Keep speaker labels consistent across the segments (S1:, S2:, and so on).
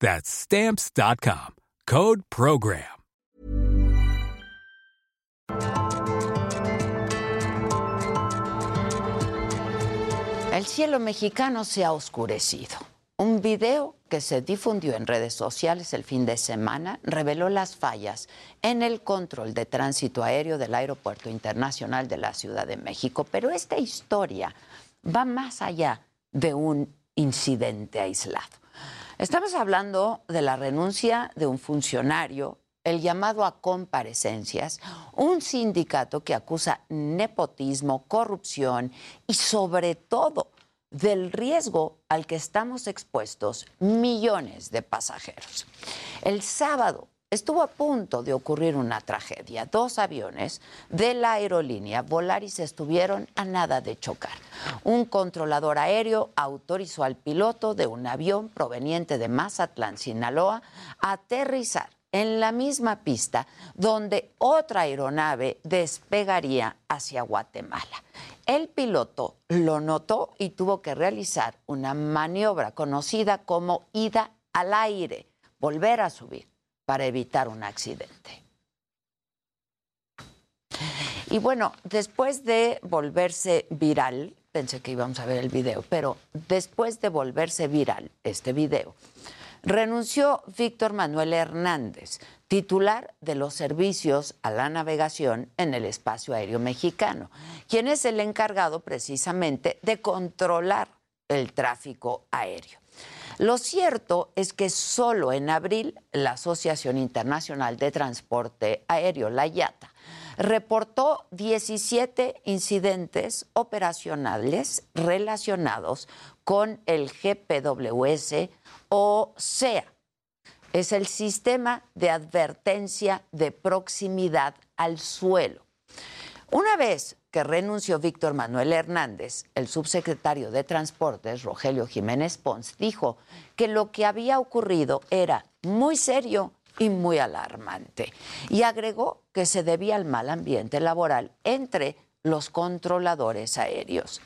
S1: That's stamps.com. Code Program.
S2: El cielo mexicano se ha oscurecido. Un video que se difundió en redes sociales el fin de semana reveló las fallas en el control de tránsito aéreo del Aeropuerto Internacional de la Ciudad de México. Pero esta historia va más allá de un incidente aislado. Estamos hablando de la renuncia de un funcionario, el llamado a comparecencias, un sindicato que acusa nepotismo, corrupción y sobre todo del riesgo al que estamos expuestos millones de pasajeros. El sábado estuvo a punto de ocurrir una tragedia. Dos aviones de la aerolínea Volaris estuvieron a nada de chocar. Un controlador aéreo autorizó al piloto de un avión proveniente de Mazatlán, Sinaloa, a aterrizar en la misma pista donde otra aeronave despegaría hacia Guatemala. El piloto lo notó y tuvo que realizar una maniobra conocida como ida al aire, volver a subir para evitar un accidente. Y bueno, después de volverse viral, pensé que íbamos a ver el video, pero después de volverse viral este video, renunció Víctor Manuel Hernández, titular de los servicios a la navegación en el espacio aéreo mexicano, quien es el encargado precisamente de controlar el tráfico aéreo. Lo cierto es que solo en abril la Asociación Internacional de Transporte Aéreo, la IATA, reportó 17 incidentes operacionales relacionados con el GPWS o SEA. Es el sistema de advertencia de proximidad al suelo. Una vez que renunció Víctor Manuel Hernández, el subsecretario de Transportes, Rogelio Jiménez Pons, dijo que lo que había ocurrido era muy serio y muy alarmante. Y agregó que se debía al mal ambiente laboral entre los controladores aéreos.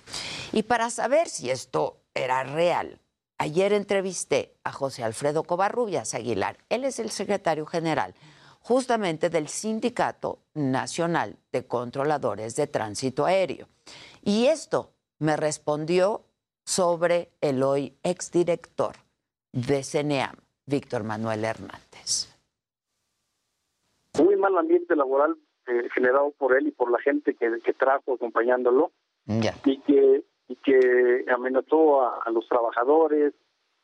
S2: Y para saber si esto era real, ayer entrevisté a José Alfredo Covarrubias Aguilar. Él es el secretario general justamente del Sindicato Nacional de Controladores de Tránsito Aéreo. Y esto me respondió sobre el hoy exdirector de CNEAM, Víctor Manuel Hernández.
S3: Muy mal ambiente laboral eh, generado por él y por la gente que, trajo acompañándolo y que y que amenazó a, los trabajadores,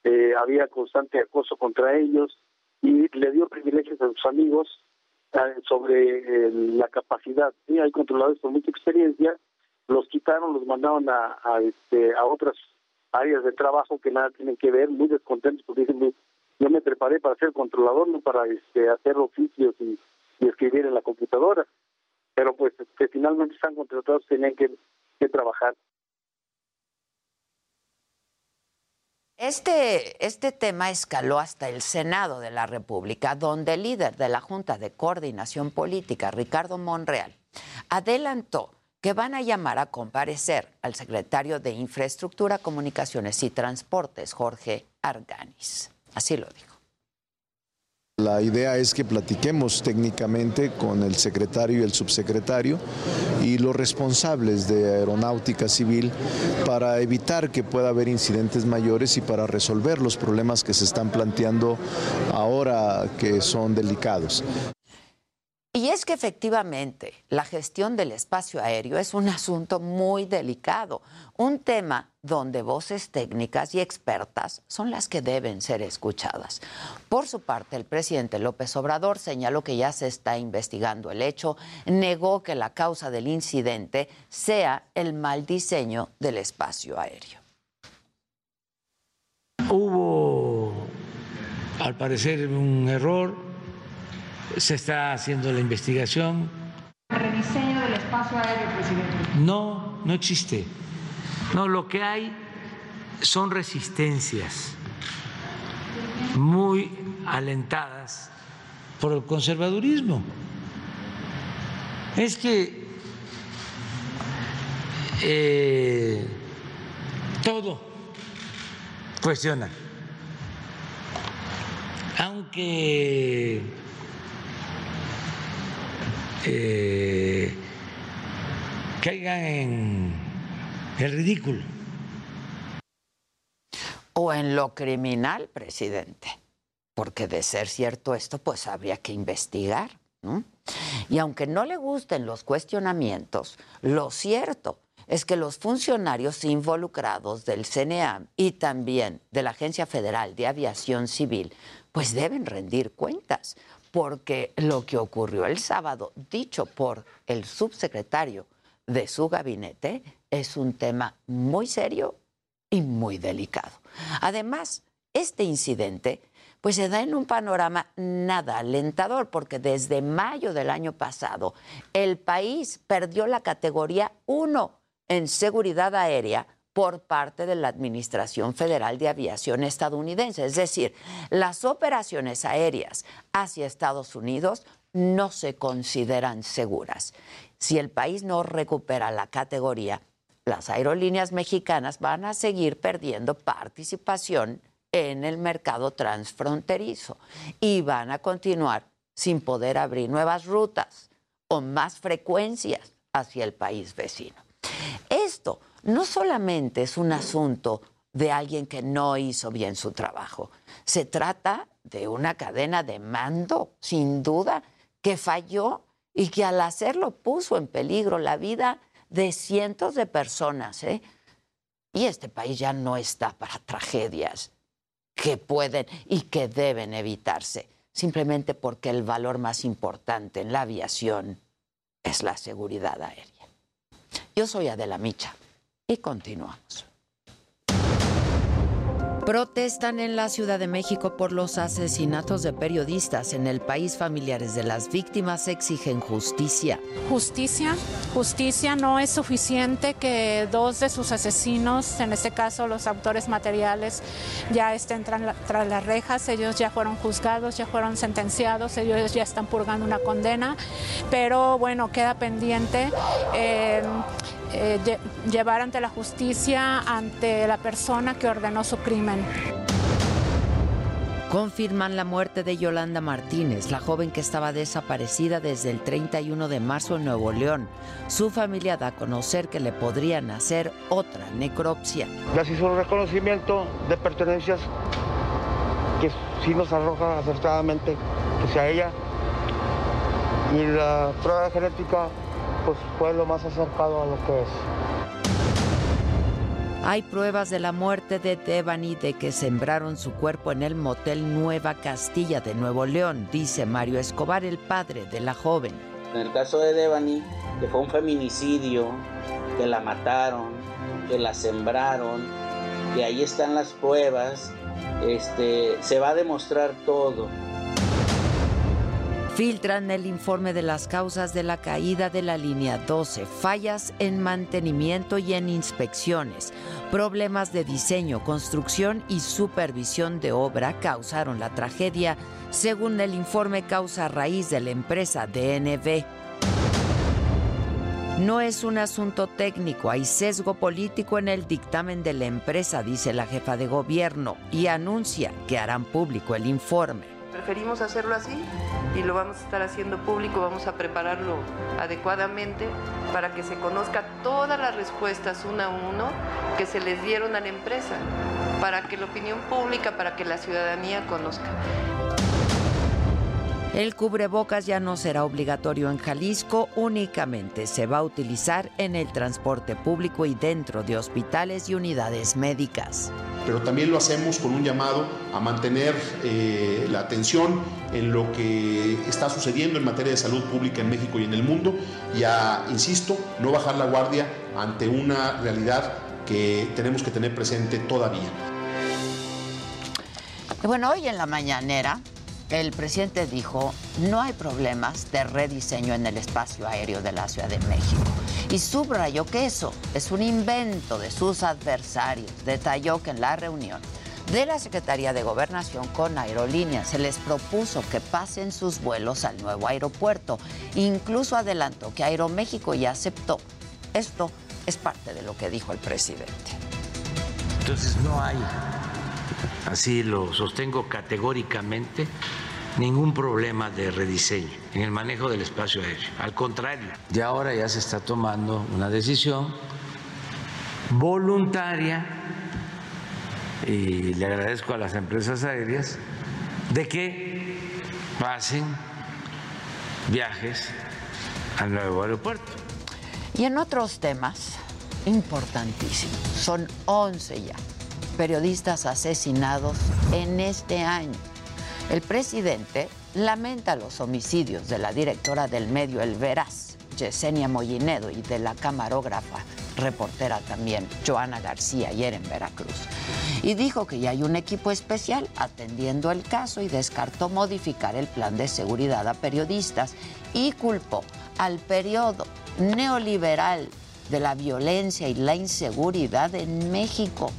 S3: eh, había constante acoso contra ellos y le dio privilegios a sus amigos eh, sobre eh, la capacidad. Sí, hay controladores con mucha experiencia, los quitaron, los mandaron a, a, este, a otras áreas de trabajo que nada tienen que ver, muy descontentos porque dicen, yo me preparé para ser controlador, no para este, hacer oficios y, escribir en la computadora. Pero pues que este, finalmente están contratados, tenían que, que trabajar.
S2: Este, este tema escaló hasta el Senado de la República, donde el líder de la Junta de Coordinación Política, Ricardo Monreal, adelantó que van a llamar a comparecer al secretario de Infraestructura, Comunicaciones y Transportes, Jorge Arganis. Así lo dijo.
S4: La idea es que platiquemos técnicamente con el secretario y el subsecretario y los responsables de aeronáutica civil para evitar que pueda haber incidentes mayores y para resolver los problemas que se están planteando ahora que son delicados.
S2: Y es que efectivamente la gestión del espacio aéreo es un asunto muy delicado, un tema donde voces técnicas y expertas son las que deben ser escuchadas. Por su parte, el presidente López Obrador señaló que ya se está investigando el hecho, negó que la causa del incidente sea el mal diseño del espacio aéreo.
S5: Hubo, al parecer, un error se está haciendo la investigación.
S6: ¿Rediseño del espacio aéreo, presidente?
S5: No, no existe. No, lo que hay son resistencias muy alentadas por el conservadurismo. Es que eh, todo cuestiona. Aunque eh, caigan en el ridículo.
S2: O en lo criminal, presidente. Porque de ser cierto esto, pues habría que investigar. Y aunque no le gusten los cuestionamientos, lo cierto es que los funcionarios involucrados del CNEAM y también de la Agencia Federal de Aviación Civil, pues deben rendir cuentas porque lo que ocurrió el sábado, dicho por el subsecretario de su gabinete, es un tema muy serio y muy delicado. Además, este incidente pues se da en un panorama nada alentador, porque desde mayo del año pasado el país perdió la categoría 1 en seguridad aérea por parte de la Administración Federal de Aviación estadounidense. Es decir, las operaciones aéreas hacia Estados Unidos no se consideran seguras. Si el país no recupera la categoría, las aerolíneas mexicanas van a seguir perdiendo participación en el mercado transfronterizo y van a continuar sin poder abrir nuevas rutas o más frecuencias hacia el país vecino. No solamente es un asunto de alguien que no hizo bien su trabajo, se trata de una cadena de mando, sin duda, que falló y que al hacerlo puso en peligro la vida de cientos de personas. ¿eh? Y este país ya no está para tragedias que pueden y que deben evitarse, simplemente porque el valor más importante en la aviación es la seguridad aérea. Yo soy Adela Micha y continuamos. Protestan en la Ciudad de México por los asesinatos de periodistas en el país. Familiares de las víctimas exigen justicia.
S7: Justicia, justicia no es suficiente que dos de sus asesinos, en este caso los autores materiales, ya estén tras las rejas. Ellos ya fueron juzgados, ya fueron sentenciados, ellos ya están purgando una condena. Pero bueno, queda pendiente. Eh, eh, llevar ante la justicia ante la persona que ordenó su crimen.
S2: Confirman la muerte de Yolanda Martínez, la joven que estaba desaparecida desde el 31 de marzo en Nuevo León. Su familia da a conocer que le podrían hacer otra necropsia.
S8: Ya se hizo un reconocimiento de pertenencias que sí nos arroja acertadamente que sea ella. Y la prueba genética pues fue lo más acercado a lo que es.
S2: Hay pruebas de la muerte de Devani de que sembraron su cuerpo en el motel Nueva Castilla de Nuevo León, dice Mario Escobar, el padre de la joven.
S9: En el caso de Devani, que fue un feminicidio, que la mataron, que la sembraron, que ahí están las pruebas, este, se va a demostrar todo.
S2: Filtran el informe de las causas de la caída de la línea 12, fallas en mantenimiento y en inspecciones, problemas de diseño, construcción y supervisión de obra causaron la tragedia, según el informe causa raíz de la empresa DNV. No es un asunto técnico, hay sesgo político en el dictamen de la empresa, dice la jefa de gobierno, y anuncia que harán público el informe.
S10: Preferimos hacerlo así y lo vamos a estar haciendo público, vamos a prepararlo adecuadamente para que se conozca todas las respuestas una a uno que se les dieron a la empresa, para que la opinión pública, para que la ciudadanía conozca.
S2: El cubrebocas ya no será obligatorio en Jalisco, únicamente se va a utilizar en el transporte público y dentro de hospitales y unidades médicas.
S11: Pero también lo hacemos con un llamado a mantener eh, la atención en lo que está sucediendo en materia de salud pública en México y en el mundo y a, insisto, no bajar la guardia ante una realidad que tenemos que tener presente todavía.
S2: Bueno, hoy en la mañanera el presidente dijo, no hay problemas de rediseño en el espacio aéreo de la Ciudad de México. Y subrayó que eso es un invento de sus adversarios. Detalló que en la reunión de la Secretaría de Gobernación con Aerolíneas se les propuso que pasen sus vuelos al nuevo aeropuerto. Incluso adelantó que Aeroméxico ya aceptó. Esto es parte de lo que dijo el presidente.
S5: Entonces no hay así lo sostengo categóricamente, ningún problema de rediseño en el manejo del espacio aéreo. Al contrario, y ahora ya se está tomando una decisión voluntaria, y le agradezco a las empresas aéreas, de que pasen viajes al nuevo aeropuerto.
S2: Y en otros temas importantísimos, son 11 ya periodistas asesinados en este año. El presidente lamenta los homicidios de la directora del medio El Veraz, Yesenia Mollinedo, y de la camarógrafa, reportera también, Joana García, ayer en Veracruz. Y dijo que ya hay un equipo especial atendiendo el caso y descartó modificar el plan de seguridad a periodistas y culpó al periodo neoliberal de la violencia y la inseguridad en México.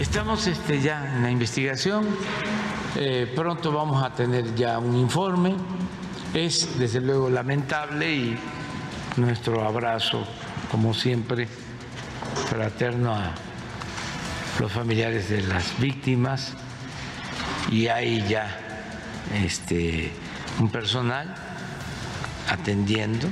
S5: Estamos este, ya en la investigación, eh, pronto vamos a tener ya un informe. Es desde luego lamentable y nuestro abrazo, como siempre, fraterno a los familiares de las víctimas. Y hay ya este, un personal atendiendo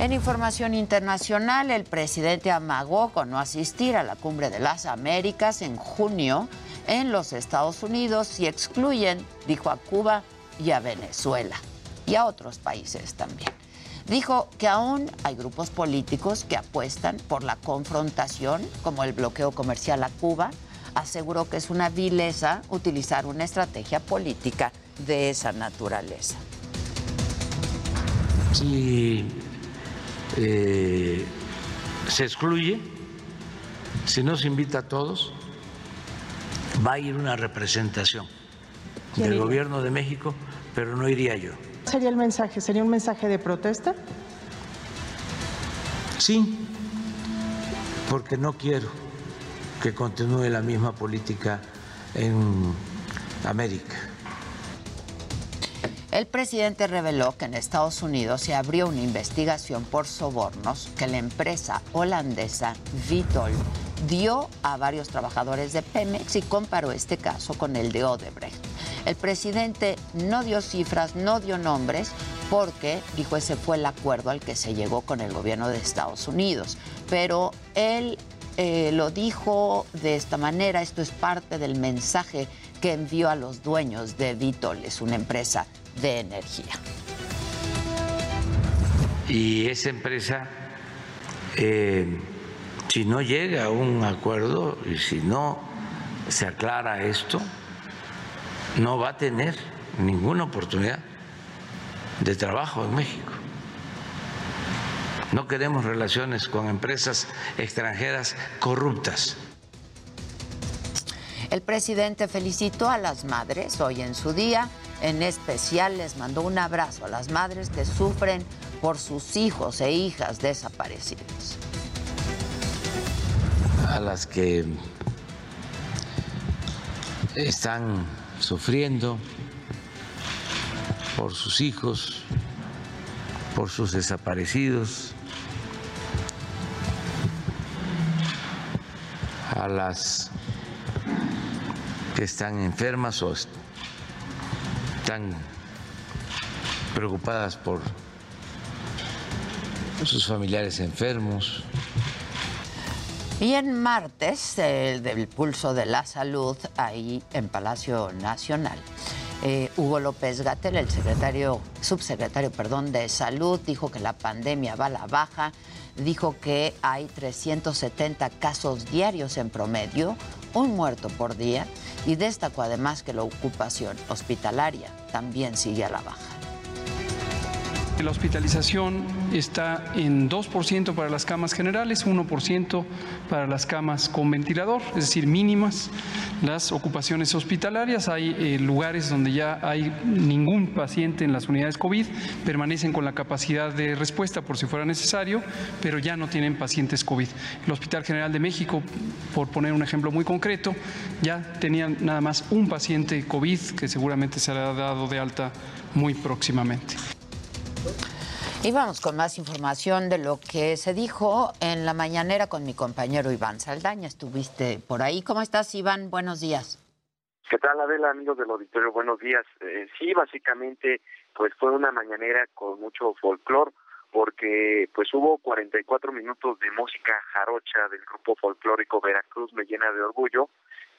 S2: en información internacional, el presidente amagó con no asistir a la Cumbre de las Américas en junio en los Estados Unidos si excluyen, dijo a Cuba y a Venezuela y a otros países también. Dijo que aún hay grupos políticos que apuestan por la confrontación, como el bloqueo comercial a Cuba. Aseguró que es una vileza utilizar una estrategia política de esa naturaleza.
S5: Sí eh, se excluye, si no se invita a todos, va a ir una representación del gobierno de México, pero no iría yo.
S12: ¿Sería el mensaje? ¿Sería un mensaje de protesta?
S5: Sí, porque no quiero que continúe la misma política en América.
S2: El presidente reveló que en Estados Unidos se abrió una investigación por sobornos que la empresa holandesa Vitol dio a varios trabajadores de Pemex y comparó este caso con el de Odebrecht. El presidente no dio cifras, no dio nombres, porque, dijo, ese fue el acuerdo al que se llegó con el gobierno de Estados Unidos. Pero él eh, lo dijo de esta manera, esto es parte del mensaje que envió a los dueños de Vitol, es una empresa de energía.
S5: Y esa empresa, eh, si no llega a un acuerdo y si no se aclara esto, no va a tener ninguna oportunidad de trabajo en México. No queremos relaciones con empresas extranjeras corruptas.
S2: El presidente felicitó a las madres hoy en su día en especial les mandó un abrazo a las madres que sufren por sus hijos e hijas desaparecidos.
S5: A las que están sufriendo por sus hijos, por sus desaparecidos, a las que están enfermas o están preocupadas por sus familiares enfermos.
S2: Y en martes, el del pulso de la salud, ahí en Palacio Nacional. Eh, Hugo López Gatel, el secretario, subsecretario, perdón, de salud, dijo que la pandemia va a la baja, dijo que hay 370 casos diarios en promedio, un muerto por día, y destacó además que la ocupación hospitalaria también sigue a la baja.
S13: La hospitalización está en 2% para las camas generales, 1% para las camas con ventilador, es decir, mínimas las ocupaciones hospitalarias. Hay eh, lugares donde ya hay ningún paciente en las unidades COVID, permanecen con la capacidad de respuesta por si fuera necesario, pero ya no tienen pacientes COVID. El Hospital General de México, por poner un ejemplo muy concreto, ya tenían nada más un paciente COVID que seguramente será dado de alta muy próximamente.
S2: Y vamos con más información de lo que se dijo en la mañanera con mi compañero Iván Saldaña. Estuviste por ahí. ¿Cómo estás, Iván? Buenos días.
S14: ¿Qué tal, Adela, amigos del auditorio? Buenos días. Eh, sí, básicamente, pues fue una mañanera con mucho folclor, porque pues hubo 44 minutos de música jarocha del grupo folclórico Veracruz, me llena de orgullo,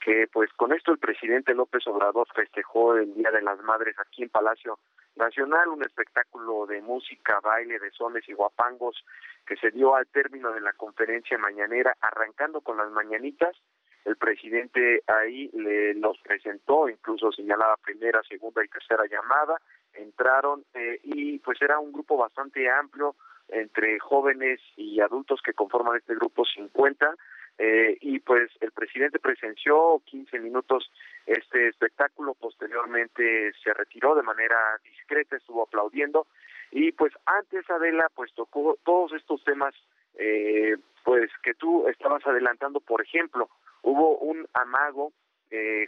S14: que pues con esto el presidente López Obrador festejó el Día de las Madres aquí en Palacio Nacional, un espectáculo de música, baile, de sones y guapangos que se dio al término de la conferencia mañanera, arrancando con las mañanitas. El presidente ahí le los presentó, incluso señalaba primera, segunda y tercera llamada, entraron eh, y pues era un grupo bastante amplio entre jóvenes y adultos que conforman este grupo 50 eh, y pues el presidente presenció 15 minutos este espectáculo, posteriormente se retiró de manera discreta, estuvo aplaudiendo. Y pues antes Adela pues tocó todos estos temas eh, pues que tú estabas adelantando, por ejemplo, hubo un amago eh,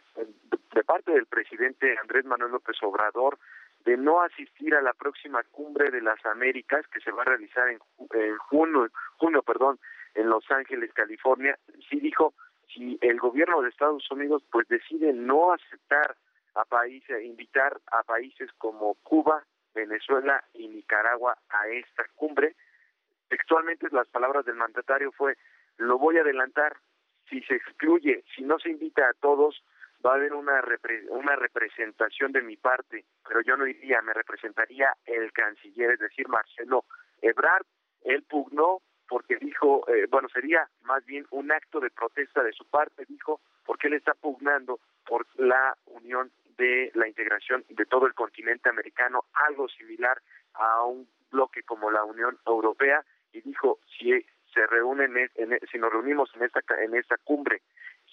S14: de parte del presidente Andrés Manuel López Obrador de no asistir a la próxima cumbre de las Américas que se va a realizar en, en junio, junio perdón, en Los Ángeles, California, sí dijo, si el gobierno de Estados Unidos pues decide no aceptar a países, invitar a países como Cuba, Venezuela y Nicaragua a esta cumbre, textualmente las palabras del mandatario fue, lo voy a adelantar, si se excluye, si no se invita a todos, va a haber una, una representación de mi parte, pero yo no iría, me representaría el canciller, es decir, Marcelo Ebrard, él pugnó porque dijo, eh, bueno, sería más bien un acto de protesta de su parte, dijo, porque él está pugnando por la unión de la integración de todo el continente americano, algo similar a un bloque como la Unión Europea, y dijo, si se reúnen, en, si nos reunimos en esta, en esta cumbre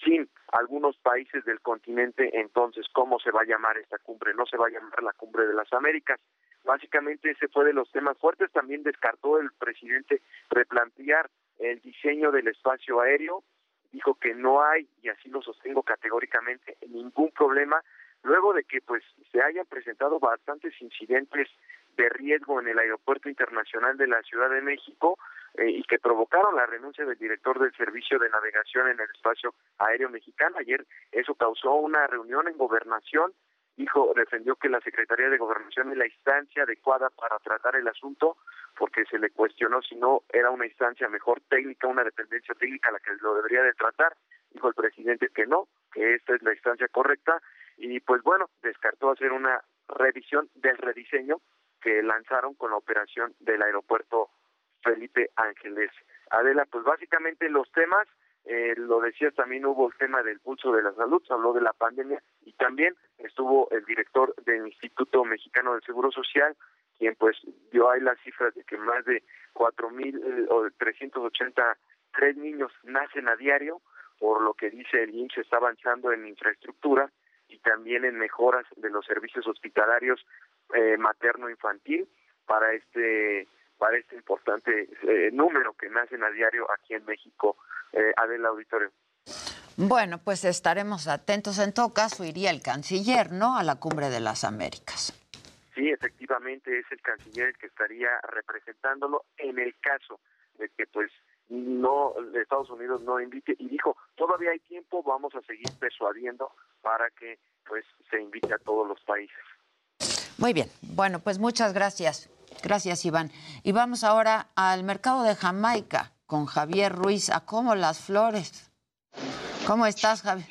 S14: sin algunos países del continente, entonces, ¿cómo se va a llamar esta cumbre? No se va a llamar la cumbre de las Américas. Básicamente ese fue de los temas fuertes. También descartó el presidente replantear el diseño del espacio aéreo. Dijo que no hay, y así lo sostengo categóricamente, ningún problema luego de que pues se hayan presentado bastantes incidentes de riesgo en el aeropuerto internacional de la Ciudad de México eh, y que provocaron la renuncia del director del servicio de navegación en el espacio aéreo mexicano. Ayer eso causó una reunión en gobernación. Dijo, defendió que la Secretaría de Gobernación es la instancia adecuada para tratar el asunto, porque se le cuestionó si no era una instancia mejor técnica, una dependencia técnica la que lo debería de tratar. Dijo el presidente que no, que esta es la instancia correcta, y pues bueno, descartó hacer una revisión del rediseño que lanzaron con la operación del aeropuerto Felipe Ángeles. Adela, pues básicamente los temas, eh, lo decías, también hubo el tema del pulso de la salud, se habló de la pandemia y también estuvo el director del Instituto Mexicano del Seguro Social, quien pues dio ahí las cifras de que más de cuatro mil eh, niños nacen a diario, por lo que dice el INSS está avanzando en infraestructura y también en mejoras de los servicios hospitalarios eh, materno-infantil para este para este importante eh, número que nacen a diario aquí en México, eh, Adela Auditorio.
S2: Bueno, pues estaremos atentos. En todo caso, iría el canciller, ¿no? A la cumbre de las Américas.
S14: Sí, efectivamente es el canciller el que estaría representándolo en el caso de que, pues, no Estados Unidos no invite y dijo todavía hay tiempo vamos a seguir persuadiendo para que pues se invite a todos los países
S2: muy bien bueno pues muchas gracias gracias Iván y vamos ahora al mercado de Jamaica con Javier Ruiz. ¿A cómo las flores? ¿Cómo estás, Javier?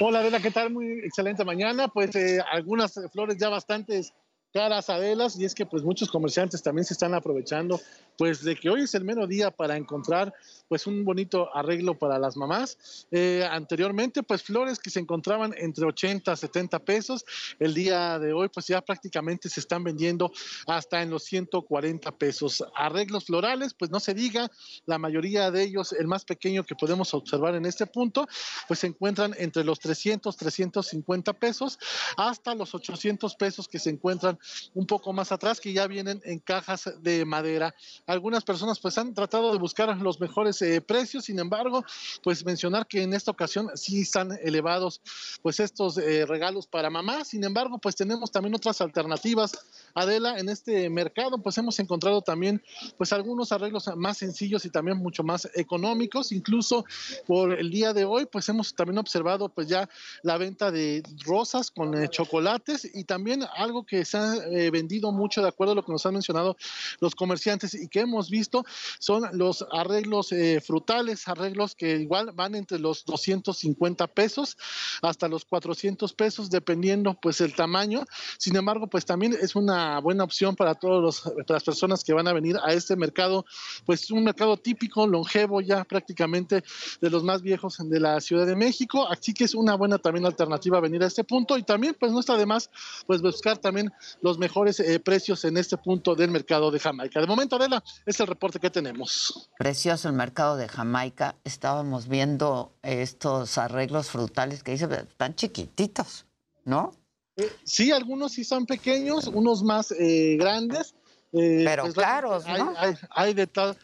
S15: Hola, Adela, ¿qué tal? Muy excelente mañana. Pues eh, algunas flores ya bastantes caras, Adelas, y es que pues muchos comerciantes también se están aprovechando pues de que hoy es el mero día para encontrar pues un bonito arreglo para las mamás. Eh, anteriormente pues flores que se encontraban entre 80 a 70 pesos, el día de hoy pues ya prácticamente se están vendiendo hasta en los 140 pesos. Arreglos florales pues no se diga, la mayoría de ellos, el más pequeño que podemos observar en este punto, pues se encuentran entre los 300, 350 pesos hasta los 800 pesos que se encuentran un poco más atrás que ya vienen en cajas de madera algunas personas pues han tratado de buscar los mejores eh, precios, sin embargo, pues mencionar que en esta ocasión sí están elevados pues estos eh, regalos para mamá, sin embargo, pues tenemos también otras alternativas. Adela, en este mercado pues hemos encontrado también pues algunos arreglos más sencillos y también mucho más económicos, incluso por el día de hoy pues hemos también observado pues ya la venta de rosas con eh, chocolates y también algo que se ha vendido mucho de acuerdo a lo que nos han mencionado los comerciantes y que hemos visto son los arreglos eh, frutales, arreglos que igual van entre los 250 pesos hasta los 400 pesos, dependiendo pues el tamaño. Sin embargo, pues también es una buena opción para todas las personas que van a venir a este mercado, pues un mercado típico, longevo ya prácticamente de los más viejos de la Ciudad de México. Así que es una buena también alternativa venir a este punto y también pues no está de más pues buscar también los mejores eh, precios en este punto del mercado de Jamaica. De momento, Adela, es el reporte que tenemos.
S2: Precioso el mercado de Jamaica. Estábamos viendo estos arreglos frutales que dice, están chiquititos, ¿no?
S15: Eh, sí, algunos sí son pequeños, unos más eh, grandes.
S2: Eh, Pero pues, caros,
S15: ¿no? Hay, de tal.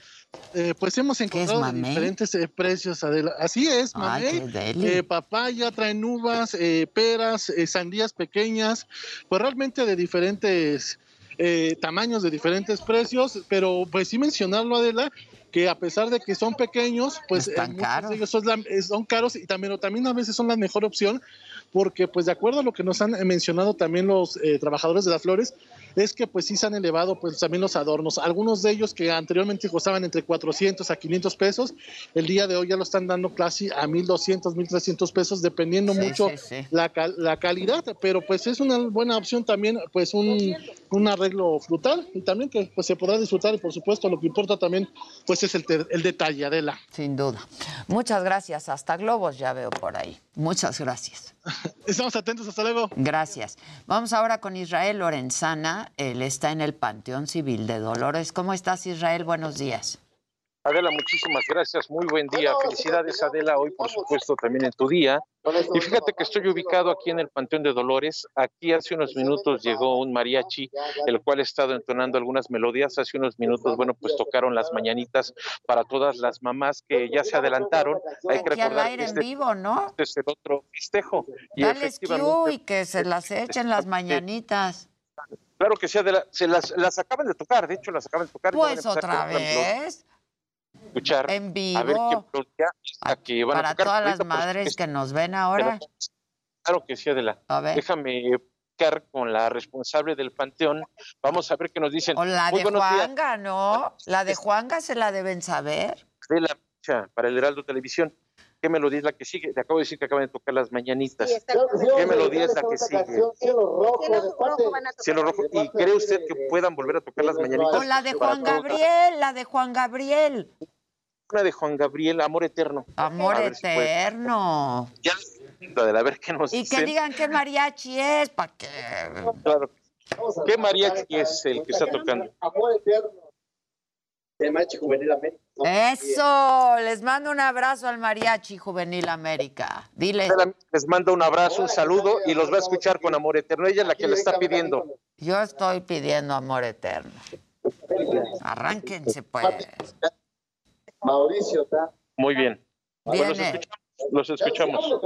S15: pues hemos encontrado diferentes precios. Así es, mamey. papaya, traen uvas, peras, sandías pequeñas, pues realmente de diferentes eh, tamaños de diferentes precios, pero pues sí mencionarlo, Adela, que a pesar de que son pequeños, pues
S2: Están caros.
S15: Ellos son, caros y también, también a veces son la mejor opción, porque pues de acuerdo a lo que nos han mencionado también los eh, trabajadores de las flores, es que pues sí se han elevado pues también los adornos. Algunos de ellos que anteriormente costaban entre 400 a 500 pesos, el día de hoy ya lo están dando casi a 1200, 1300 pesos, dependiendo mucho La, la, calidad, pero pues es una buena opción también pues un, un, arreglo frutal y también que pues se podrá disfrutar y por supuesto lo que importa también pues es el, el detalle, Adela.
S2: Sin duda. Muchas gracias. Hasta globos ya veo por ahí. Muchas gracias.
S15: Estamos atentos, hasta luego.
S2: Gracias. Vamos ahora con Israel Lorenzana. Él está en el Panteón Civil de Dolores. ¿Cómo estás, Israel? Buenos días.
S16: Adela, muchísimas gracias. Muy buen día. Felicidades, Adela, hoy por supuesto también en tu día. Y fíjate que estoy ubicado aquí en el Panteón de Dolores. Aquí hace unos minutos llegó un mariachi, el cual ha estado entonando algunas melodías. Hace unos minutos, bueno, pues tocaron las mañanitas para todas las mamás que ya se adelantaron.
S2: Hay que recordar aire este, en vivo, ¿no?
S16: Este es el otro festejo.
S2: Y Dale y que se las echen las mañanitas.
S16: Claro que sí, Adela. Se las, las acaban de tocar, de hecho las acaban de tocar.
S2: Pues otra vez
S16: escuchar
S2: en vivo
S16: a ver qué aquí van
S2: para
S16: a tocar.
S2: todas las madres que nos ven ahora.
S16: claro que sí, Adela. A ver. Déjame con la responsable del panteón. Vamos a ver qué nos dicen.
S2: O la de Juanga, ¿no? La de Juanga se la deben saber.
S16: De la para el Heraldo Televisión. ¿Qué melodía es la que sigue? Te acabo de decir que acaban de tocar las mañanitas. ¿Qué melodía es la que sigue?
S17: Cielo rojo.
S16: Cielo rojo. ¿Y cree usted que puedan volver a tocar las mañanitas?
S2: O la de Juan Gabriel, la de Juan Gabriel.
S16: Una de Juan Gabriel, Amor Eterno.
S2: Amor Eterno.
S16: ya, a ver qué nos
S2: Y que digan qué mariachi es, ¿para qué?
S16: Claro. ¿Qué mariachi es el que está tocando?
S17: Amor Eterno. Mariachi juvenil América.
S2: Eso, les mando un abrazo al mariachi juvenil América. Dile.
S16: Les mando un abrazo, un saludo y los va a escuchar con amor eterno. Ella es la que le está pidiendo.
S2: Yo estoy pidiendo amor eterno. Arránquense pues.
S17: Mauricio está.
S16: Muy bien. Pues los escuchamos.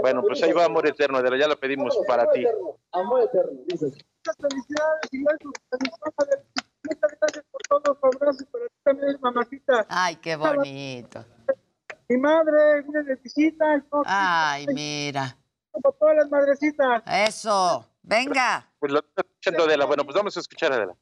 S16: Bueno, pues ahí va amor eterno, de ya lo pedimos para ti.
S17: Amor eterno, dices. Muchas gracias por todos los abrazos, pero también mamacita.
S2: Ay, qué bonito.
S17: Mi madre viene de visita.
S2: Ay, mira.
S17: Por todas las madrecitas.
S2: Eso, venga.
S16: Pues lo estoy escuchando Adela. Bueno, pues vamos a escuchar a Adela.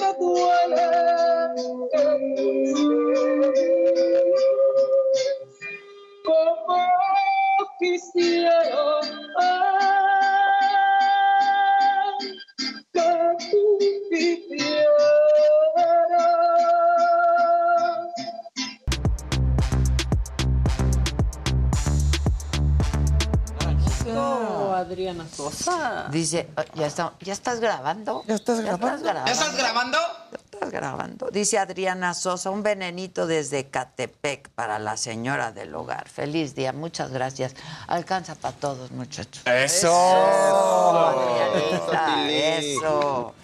S2: me duele. Como quisiera. Dice, oh, ¿ya, está, ¿ya estás grabando?
S18: ¿Ya estás grabando? ¿Ya estás grabando?
S2: ¿Ya estás grabando? Dice Adriana Sosa, un venenito desde Catepec para la señora del hogar. Feliz día, muchas gracias. Alcanza para todos, muchachos.
S18: ¡Eso!
S2: Eso, Adrianita, eso.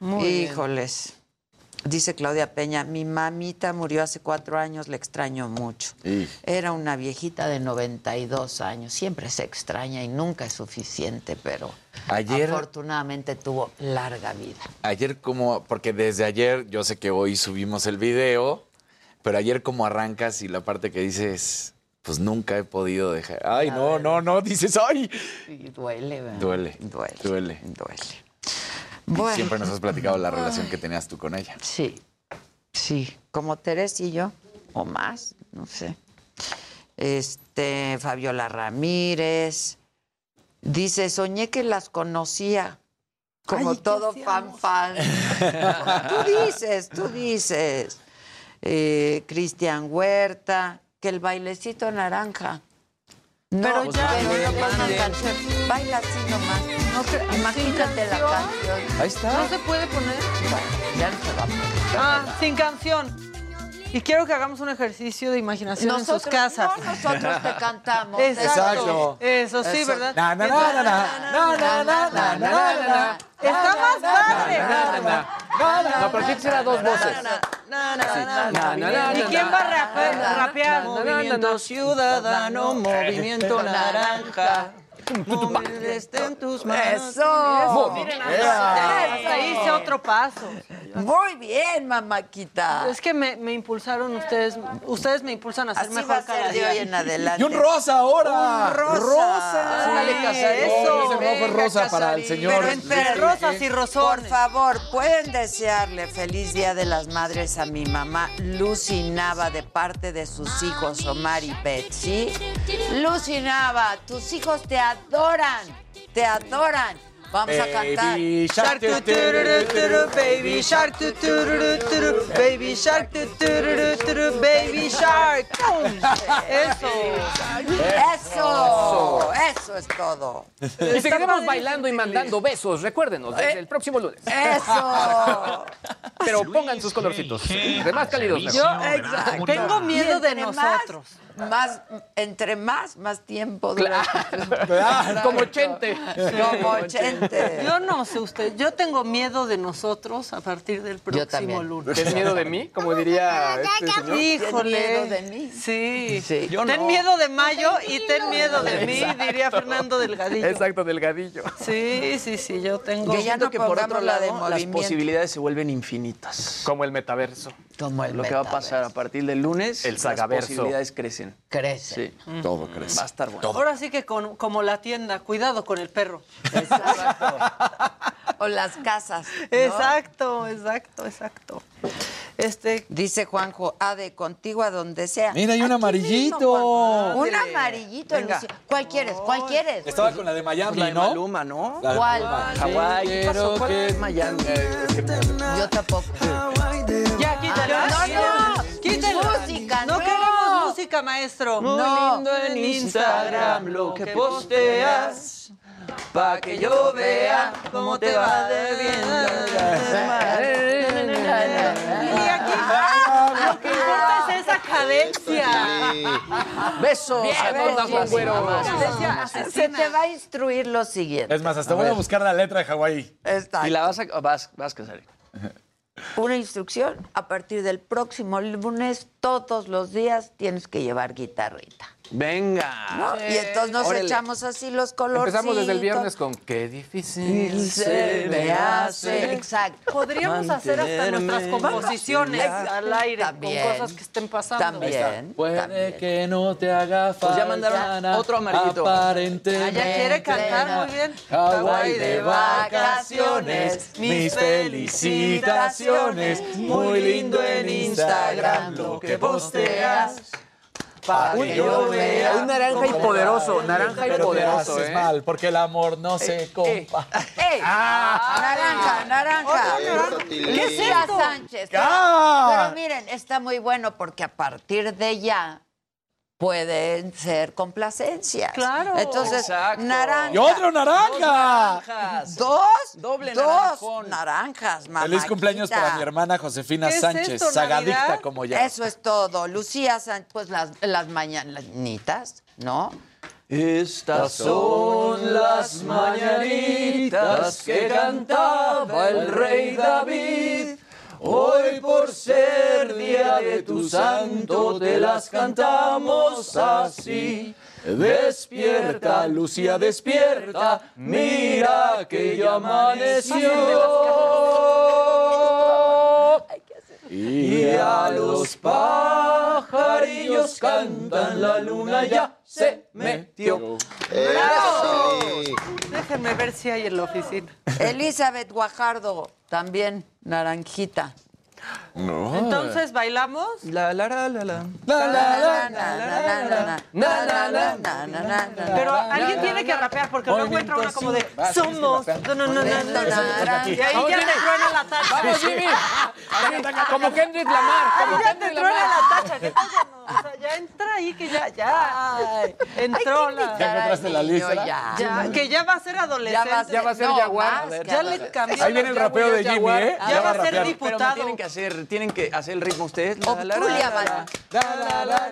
S2: Híjoles. Dice Claudia Peña, mi mamita murió hace cuatro años, le extraño mucho. Era una viejita de 92 años, siempre se extraña y nunca es suficiente, pero
S18: ayer,
S2: afortunadamente tuvo larga vida.
S18: Ayer como, porque desde ayer, yo sé que hoy subimos el video, pero ayer como arrancas y la parte que dices, pues nunca he podido dejar. Ay, no, no, no, dices, ay.
S2: duele, ¿verdad?
S18: Duele.
S2: Duele.
S18: Duele.
S2: Duele.
S18: Siempre nos has platicado la relación que tenías tú con ella.
S2: Sí, sí, como Teresa y yo, o más, no sé. Este, Fabiola Ramírez. Dice, soñé que las conocía. Como todo fan fan. tú dices, tú dices. Eh, Cristian Huerta, que el bailecito naranja.
S19: No, pero ya, no,
S2: no, Baila así nomás. No, imagínate la canción.
S18: Ahí está.
S19: No se puede poner.
S2: ya no se va a poner.
S19: Ah, sin canción. Y quiero que hagamos un ejercicio de imaginación en sus casas.
S2: No, nosotros te cantamos.
S19: Exacto. Eso sí, ¿verdad? Na, na, na, na, na, na, na, na, Está más padre.
S20: No, pero que ser dos voces.
S19: ¿Y quién va a rapear? Movimiento Ciudadano, Movimiento Naranja. Esté en tus manos.
S2: Eso.
S19: Ahí hice otro paso.
S2: Muy bien, mamáquita.
S19: Es que me, me, impulsaron ustedes, ustedes me impulsan a ser
S2: Así
S19: mejor
S2: va a ser de hoy en adelante.
S18: Y un rosa ahora.
S2: Un rosa.
S18: Rosa.
S19: Sí, Dale,
S18: eso. Ese rojo rosa para el señor.
S19: Pero entre rosas y rosones.
S2: Por favor, pueden desearle feliz Día de las Madres a mi mamá Lucy Nava de parte de sus hijos Omar y Betsy. Lucy Nava, tus hijos te adoran, te adoran. Vamos a cantar.
S18: Baby Shark,
S19: tu, tururu, turu, baby shark, tu, tururu, turu, baby shark, tu, tururu, turu, baby shark. Eso.
S2: Eso. Eso es todo.
S20: Y seguiremos bailando y mandando besos. Recuérdenos, desde el próximo lunes.
S2: Eso.
S20: Pero pongan sus colorcitos. De más cálidos.
S19: Yo exacto. tengo miedo de nosotros.
S2: Más, entre más, más tiempo dura.
S20: Claro. Como Chente.
S2: Como Chente. Exactamente.
S19: Yo no sé usted, yo tengo miedo de nosotros a partir del próximo
S2: también.
S19: lunes.
S20: ¿Tienes miedo de mí? Como diría este señor.
S19: Híjole.
S2: ¿Tienes miedo de mí?
S19: Sí.
S2: Sí.
S20: Yo
S19: ten
S20: no.
S19: miedo de Mayo y ten miedo de mí,
S20: Exacto.
S19: diría Fernando Delgadillo.
S20: Exacto, delgadillo.
S19: Sí, sí, sí, yo tengo...
S2: Que ya no
S21: que por otro
S2: pongamos la de
S21: lado las posibilidades se vuelven infinitas.
S20: Como el metaverso.
S2: Como el
S21: Lo que va a pasar a partir del lunes,
S20: El
S21: las posibilidades crecen.
S2: Crece.
S21: Sí.
S18: Todo crece.
S21: Va a estar bueno.
S19: Ahora sí que con- como la tienda, cuidado con el perro.
S2: O las casas. ¿no?
S19: Exacto, exacto, exacto. Este,
S2: Dice Juanjo, Ade, contigo a donde sea.
S18: Mira, hay un amarillito.
S2: Un amarillito,
S21: Venga.
S2: ¿Cuál quieres? ¿Cuál quieres?
S18: Estaba con la de Miami,
S21: la de
S18: ¿no?
S21: Maluma, ¿no?
S18: La de
S2: ¿Cuál?
S21: Hawái. ¿Qué pasó?
S18: Quiero
S21: ¿Cuál
S18: que-
S21: es Miami?
S2: Yo tampoco.
S19: ya, quítala.
S2: No, no.
S19: Quítala.
S2: Música,
S19: no.
S2: no.
S19: queremos música, maestro.
S21: Muy
S2: No.
S21: lindo en Instagram lo que posteas. Pa' que yo vea cómo te va de bien.
S19: Y aquí lo que importa es esa cadencia.
S21: Besos a todas las
S20: güero.
S21: mamás.
S19: Cadencia
S2: Se te va a instruir lo siguiente.
S18: Es más, hasta voy a buscar la letra de Hawái.
S21: Y la vas a... Vas, vas a casar.
S2: Una instrucción, a partir del próximo lunes, todos los días tienes que llevar guitarrita.
S21: Venga.
S2: ¿no? Y entonces nos
S21: Órale.
S2: echamos así los colores.
S20: Empezamos desde el viernes con qué difícil
S2: Se me hace. Exacto.
S19: Podríamos hacer hasta nuestras composiciones al aire
S2: También.
S19: con cosas que estén pasando.
S2: También.
S18: Puede
S2: también.
S18: que no te haga falta.
S21: Pues ya mandaron otro amarillito.
S18: Aparentemente.
S19: Ah, ya quiere cantar muy bien.
S18: Hawái de vacaciones, mis felicitaciones. Muy lindo en Instagram lo que posteas. Para que yo vea.
S20: Un naranja y poderoso, naranja y poderoso,
S18: haces
S20: ¿eh?
S18: mal, porque el amor no se compra.
S2: ¡Ey! naranja, naranja. Lucía
S19: esto?
S2: Sánchez.
S18: ¡Ah!
S2: Pero miren, está muy bueno porque a partir de ya pueden ser complacencias.
S19: Claro.
S2: Entonces,
S21: Exacto.
S2: naranja.
S18: ¡Y otro naranja!
S21: Naranjas.
S2: Dos.
S21: Doble
S2: dos
S21: naranjón.
S2: naranjas, mamá.
S18: Feliz cumpleaños para mi hermana Josefina
S19: ¿Qué es
S18: Sánchez,
S19: esto,
S18: sagadicta
S19: Navidad?
S18: como ya.
S2: Eso es todo. Lucía Sánchez, pues las, las mañanitas, ¿no?
S21: Estas son las mañanitas que cantaba el rey David. Hoy por ser día de tu santo te las cantamos así. Despierta, Lucía, despierta, mira que ya amaneció. Y a los pajarillos cantan, la luna ya se metió.
S19: Déjenme ver si hay en la oficina.
S2: Elizabeth Guajardo, también naranjita.
S18: No.
S19: Entonces, ¿bailamos?
S21: La la la la la.
S2: La la la.
S19: Pero alguien tiene que rapear porque no encuentra una como de somos. No, no, no, no. no. Y ahí ya te truena la tacha.
S20: Vamos, Jimmy. Como Kendrick Lamar. Como
S19: ya te truena la tacha. Ya entra ahí que ya, ya. Entró la.
S18: Ya encontraste la lista.
S2: Ya.
S19: Que ya va a ser adolescente.
S2: Ya va a ser
S20: jaguar.
S19: Ya le cambió.
S18: Ahí viene el rapeo de Jimmy, ¿eh?
S19: Ya va a ser diputado
S21: tienen que hacer el ritmo ustedes.
S2: Obtulia.
S21: La, la, la,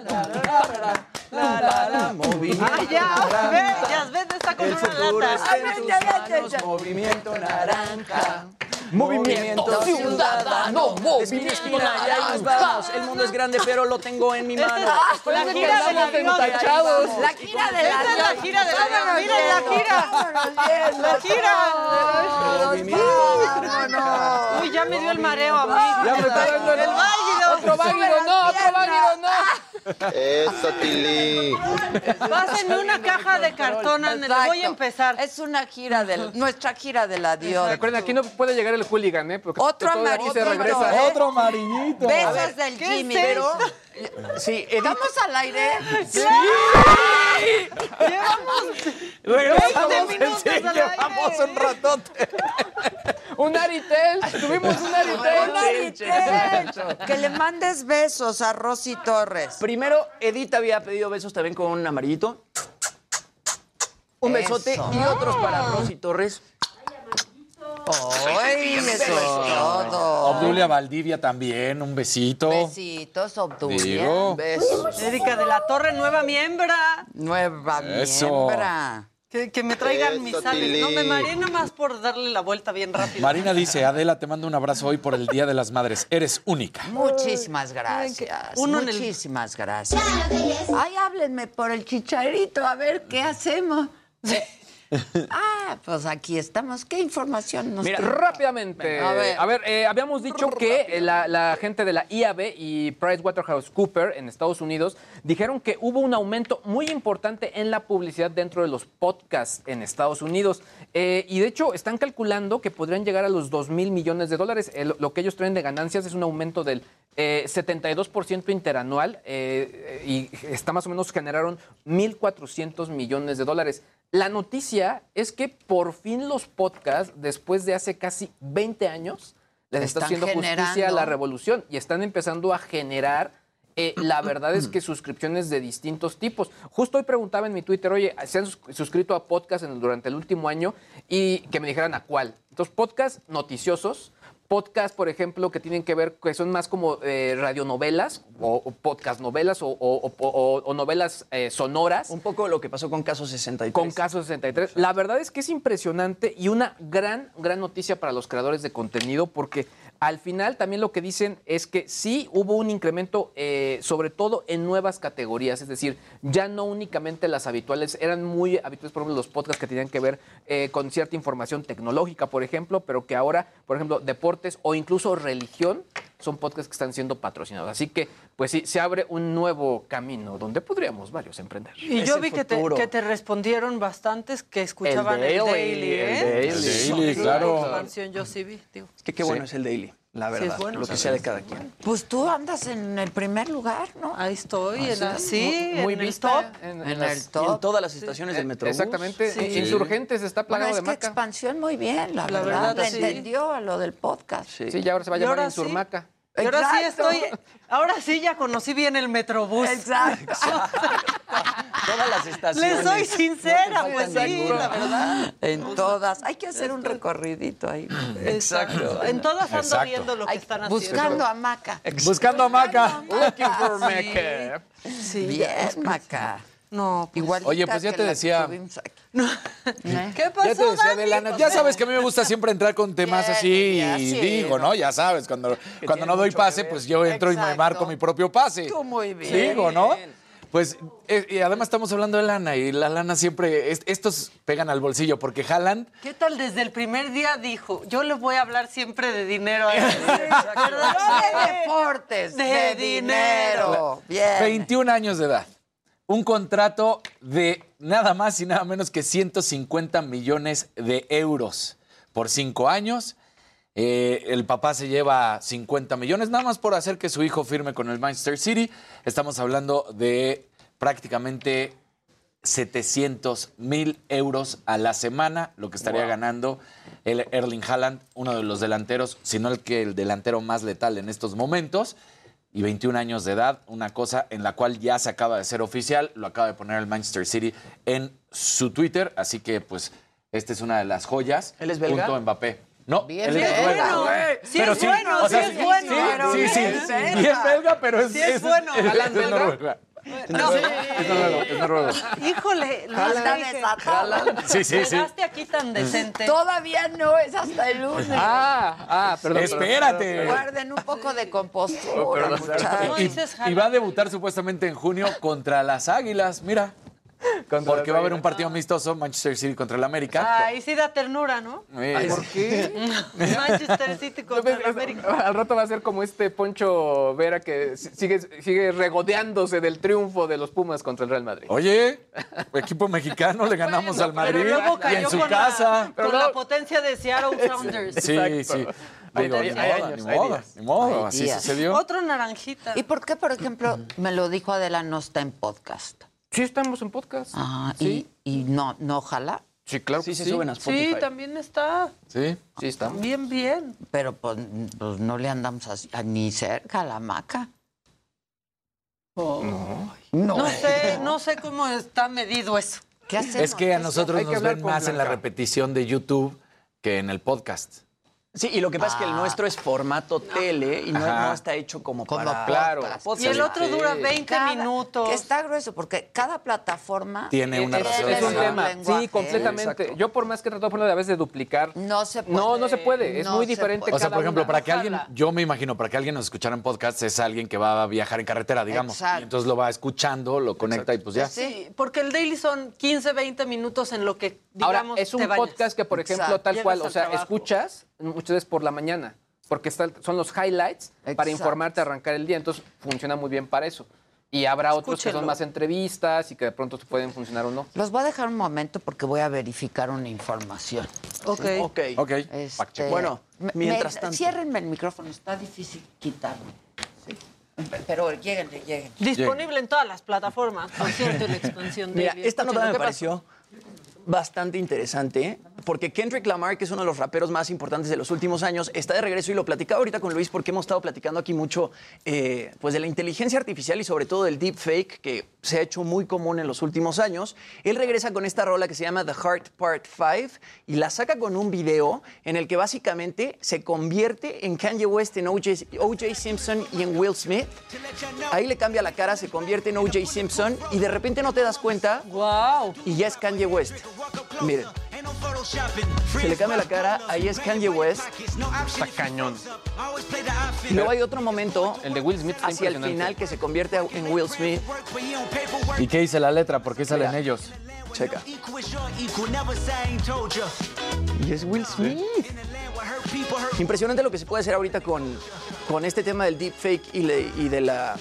S21: Movimiento ciudadano, movimiento naranja. El mundo es grande, pero lo tengo en mi mano.
S19: La gira de la vida.
S20: Tachados.
S2: La gira de la
S19: es la gira de la Miren la gira. La gira. Uy, ya me dio el mareo a mí.
S20: Ya me está dando el-
S19: El válido.
S20: Otro válido, no, otro válido, no.
S22: Eso, Tili.
S19: Pásenme una caja de cartón, Anel. Voy a empezar.
S2: Es una gira del, nuestra gira del adiós.
S20: Recuerden, aquí no puede llegar el hooligan, ¿eh? Porque
S2: Otro
S20: todo de aquí se
S2: amarillito,
S20: regresa.
S2: ¿eh?
S18: Otro amarillito.
S2: Besos del
S19: ¿qué
S2: Jimmy.
S19: es
S2: Pero,
S21: Sí.
S2: ¿Estamos al aire?
S19: 20 minutos
S18: en sí,
S19: al aire.
S18: llevamos un ratote.
S20: Un Aritel. Tuvimos un Aritel.
S2: Un Aritel. Que le mandes besos a Rosy Torres.
S21: Primero, Edith había pedido besos también con un amarillito. Un besote
S2: Eso.
S21: y otros para Rosy Torres.
S2: ¡Ay, todo!
S18: Obdulia Valdivia también, un besito.
S2: Besitos, Obdulia.
S18: Digo.
S21: Besos.
S19: Erika de la Torre, nueva miembra.
S2: Nueva
S18: Eso.
S2: miembra.
S19: Que, que me traigan mis sales. No, me mareé nada más por darle la vuelta bien rápido.
S18: Marina dice, Adela, te mando un abrazo hoy por el Día de las Madres. Eres única.
S2: Muchísimas gracias.
S19: uno en el-
S2: Muchísimas gracias. Ay, háblenme por el chicharito, a ver qué hacemos. Ah, pues aquí estamos. ¿Qué información nos
S20: Mira,
S2: trae?
S20: rápidamente.
S2: A ver.
S20: A ver, eh, habíamos dicho que la, la gente de la IAB y PricewaterhouseCoopers en Estados Unidos dijeron que hubo un aumento muy importante en la publicidad dentro de los podcasts en Estados Unidos. Eh, y de hecho, están calculando que podrían llegar a los 2 mil millones de dólares. El- lo que ellos traen de ganancias es un aumento del eh, 72% interanual eh, y está más o menos generaron 1.400 millones de dólares. La noticia es que por fin los podcasts, después de hace casi 20 años, les está
S2: Están
S20: haciendo justicia a la revolución y están empezando a generar. eh, la verdad es que suscripciones de distintos tipos. Justo hoy preguntaba en mi Twitter, oye, ¿se han sus- suscrito a podcast en el- durante el último año? Y que me dijeran a cuál. Entonces, podcasts noticiosos, podcasts, por ejemplo, que tienen que ver, que son más como eh, radionovelas o, o podcast novelas o, o- novelas eh, sonoras.
S21: Un poco lo que pasó con Caso 63.
S20: Con Caso 63. La verdad es que es impresionante y una gran, gran noticia para los creadores de contenido porque al final también lo que dicen es que sí hubo un incremento, eh, sobre todo en nuevas categorías, es decir, ya no únicamente las habituales, eran muy habituales, por ejemplo, los podcasts que tenían que ver eh, con cierta información tecnológica, por ejemplo, pero que ahora, por ejemplo, deportes o incluso religión son podcasts que están siendo patrocinados. Así que, pues sí, se abre un nuevo camino donde podríamos varios emprender.
S19: Y
S21: Es
S19: yo
S21: el
S19: vi que te, que te respondieron bastantes que escuchaban el
S20: Daily,
S19: Daily, ¿eh?
S20: el Daily.
S18: El Daily,
S19: Sí,
S18: claro.
S19: La expansión yo sí vi, digo.
S21: Es que qué bueno es el daily, la
S19: Sí, es
S21: verdad.
S19: bueno.
S21: Lo que sea de cada quien.
S2: Pues tú andas en el primer lugar, ¿no?
S19: Ahí estoy,
S2: Ah,
S19: en la-
S2: sí.
S19: sí,
S20: muy
S19: en el top.
S20: en,
S2: En
S20: las-
S2: el
S21: Y en
S2: top.
S21: todas las estaciones del Metrobús.
S20: Exactamente.
S19: Sí.
S20: Insurgentes está
S2: Bueno,
S20: plagado
S2: es
S20: de
S2: que
S20: maca.
S2: expansión muy bien, la,
S19: La
S2: verdad.
S19: verdad, sí.
S2: Entendió a lo del podcast.
S21: Sí.
S20: Sí, ya ahora se va a llamar
S19: sí.
S20: Insurmaca.
S19: Y ahora sí estoy, ahora sí ya conocí bien el Metrobús.
S2: Exacto.
S21: Todas las estaciones.
S19: Les soy sincera,
S21: No
S19: pues sí, la verdad.
S2: En todas. Hay que hacer un recorridito ahí.
S21: Exacto.
S19: En todas ando
S18: Exacto.
S19: viendo lo que están haciendo.
S2: buscando a Maca.
S18: Buscando a Maca.
S20: Looking for Maca.
S19: Sí,
S2: Bien,
S19: ya.
S2: Maca.
S19: No, pues.
S2: Igual.
S18: Oye, pues ya te decía-
S19: ¿Qué pasó,
S18: Ya te decía
S19: Dani?
S18: Adela, ya sabes que a mí me gusta siempre entrar con temas
S2: Bien,
S18: así y
S2: sí,
S18: digo, ¿no? Ya sabes, cuando, cuando no doy pase, pues yo entro y me marco mi propio pase.
S2: Tú muy bien.
S18: Digo, ¿no? Pues, eh, y además estamos hablando de lana y la lana siempre, es- estos pegan al bolsillo porque jalan.
S19: ¿Qué tal desde el primer día dijo? Yo le voy a hablar siempre de dinero a él.
S2: No de deportes,
S19: De
S2: de,
S19: dinero.
S2: dinero. Bien.
S18: 21 años de edad. Un contrato de nada más y nada menos que 150 millones de euros por cinco años. Eh, el papá se lleva 50 millones, nada más por hacer que su hijo firme con el Manchester City. Estamos hablando de prácticamente 700 mil euros a la semana, lo que estaría ganando el Erling Haaland, uno de los delanteros, si no el que el delantero más letal en estos momentos. Y 21 años de edad, una cosa en la cual ya se acaba de ser oficial, lo acaba de poner el Manchester City en su Twitter, así que pues esta es una de las joyas.
S21: ¿Él es belga?
S18: Junto a Mbappé. No,
S2: Bien
S18: él es
S2: belga,
S18: noruego.
S2: güey.
S19: Sí es bueno,
S18: o sea,
S19: sí es bueno.
S18: Sí, sí, sí, sí,
S2: belga.
S18: belga, pero es,
S19: Sí es bueno.
S18: es,
S20: ¿Haaland
S18: es
S20: belga?
S19: No.
S18: Es noruego, es noruego.
S19: Híjole,
S2: Anda
S19: dije,
S2: desatado.
S18: Sí, sí, sí.
S19: llegaste aquí tan decente.
S2: Todavía no, es hasta el lunes.
S20: Ah, ah, perdón.
S18: Espérate.
S2: Guarden un poco de compostura,
S19: No
S2: muchachos.
S18: Y,
S19: dices
S18: y va a debutar supuestamente en junio contra las Águilas, mira. Porque va a haber un partido amistoso Manchester City contra el América.
S19: Ay, sí da ternura, ¿no?
S18: Eh,
S20: ¿Por qué?
S19: Manchester City contra el América.
S20: Al rato va a ser como este Poncho Vera que sigue, sigue regodeándose del triunfo de los Pumas contra el Real Madrid.
S18: Oye, equipo mexicano, le ganamos al Madrid
S19: Pero luego
S18: y en su
S19: con,
S18: casa.
S19: La, con la potencia de Seattle Sounders.
S18: Sí,
S20: Exacto.
S18: sí. Digo, ni
S20: hay
S18: modo,
S20: años,
S18: ni modo, ni modo, así sucedió.
S19: Otro naranjita.
S2: ¿Y por qué, por ejemplo, me lo dijo Adela, no está en podcast?
S20: Sí, estamos en podcast.
S2: Ah,
S20: sí.
S2: y, y no, no, ojalá.
S20: Sí, claro
S21: Sí,
S20: que
S21: se
S20: sí.
S21: suben a Spotify.
S19: Sí, también está
S18: Sí.
S20: Sí, estamos.
S19: bien, bien.
S2: Pero pues, pues no le andamos así- a- ni cerca a la maca.
S20: No.
S2: No.
S19: No sé, no sé cómo está medido eso.
S2: ¿Qué hacemos?
S18: Es que a nosotros nos ven más en la repetición de YouTube que en el podcast.
S21: Sí, y lo que pasa es que el
S2: Ah.
S21: nuestro es formato tele y no, no está hecho como,
S2: Como
S21: para, para
S2: Y
S21: podcast.
S19: Y el otro dura
S21: Sí.
S19: 20
S2: Cada-
S19: minutos.
S2: Que está grueso, porque cada plataforma
S18: Tiene una razón.
S20: Es un tema,
S2: lenguaje.
S20: sí, completamente.
S21: Exacto.
S20: Yo por más que trato de ponerlo a veces de duplicar,
S2: No se puede.
S20: no, no se puede. Es
S2: No
S20: muy diferente.
S18: O sea, por ejemplo,
S20: una.
S18: para que alguien, yo me imagino, para que alguien nos escuchara en podcast es alguien que va a viajar en carretera, digamos.
S2: Exacto.
S18: Y entonces lo va escuchando, lo conecta y pues ya.
S19: Sí, porque el daily son 15, 20 minutos en lo que,
S20: Ahora,
S19: digamos,
S20: es un
S19: te
S20: podcast que, por ejemplo,
S2: Exacto.
S20: tal
S19: Llegas
S20: cual, o sea,
S19: trabajo.
S20: escuchas muchas veces por la mañana, porque está- son los highlights para
S2: Exacto.
S20: informarte, arrancar el día, entonces funciona muy bien para eso. Y habrá otros que son más entrevistas y que de pronto pueden funcionar o no.
S2: Los voy a dejar un momento porque voy a verificar una información.
S19: Ok.
S21: Ok.
S18: Ok.
S2: Este,
S21: Bueno, mientras
S2: me-
S21: tanto.
S2: Ciérrenme el micrófono, está difícil quitarlo. Sí. Pero lléguenle, lleguen.
S19: Disponible en todas las plataformas, por cierto, en la expansión
S21: Mira,
S19: daily.
S21: esta nota me
S19: ¿qué
S21: pareció bastante interesante porque Kendrick Lamar, que es uno de los raperos más importantes de los últimos años, está de regreso y lo platicaba ahorita con Luis porque hemos estado platicando aquí mucho eh, pues de la inteligencia artificial y sobre todo del deepfake que se ha hecho muy común en los últimos años. Él regresa con esta rola que se llama The Heart Part 5 y la saca con un video en el que básicamente se convierte en Kanye West, en OJ, OJ Simpson y en Will Smith. Ahí le cambia la cara, se convierte en OJ Simpson y de repente no te das cuenta
S19: ¡Wow!
S21: y ya es Kanye West. Miren. Se le cambia la cara, ahí es Kanye West.
S20: Está cañón.
S21: Y luego hay otro momento
S20: El de Will Smith está
S21: hacia el final que se convierte en Will Smith.
S18: ¿Y qué dice la letra? ¿Por qué salen ellos?
S21: Checa. Y es Will Smith. Impresionante lo que se puede hacer ahorita con, con este tema del deepfake y, le- y de la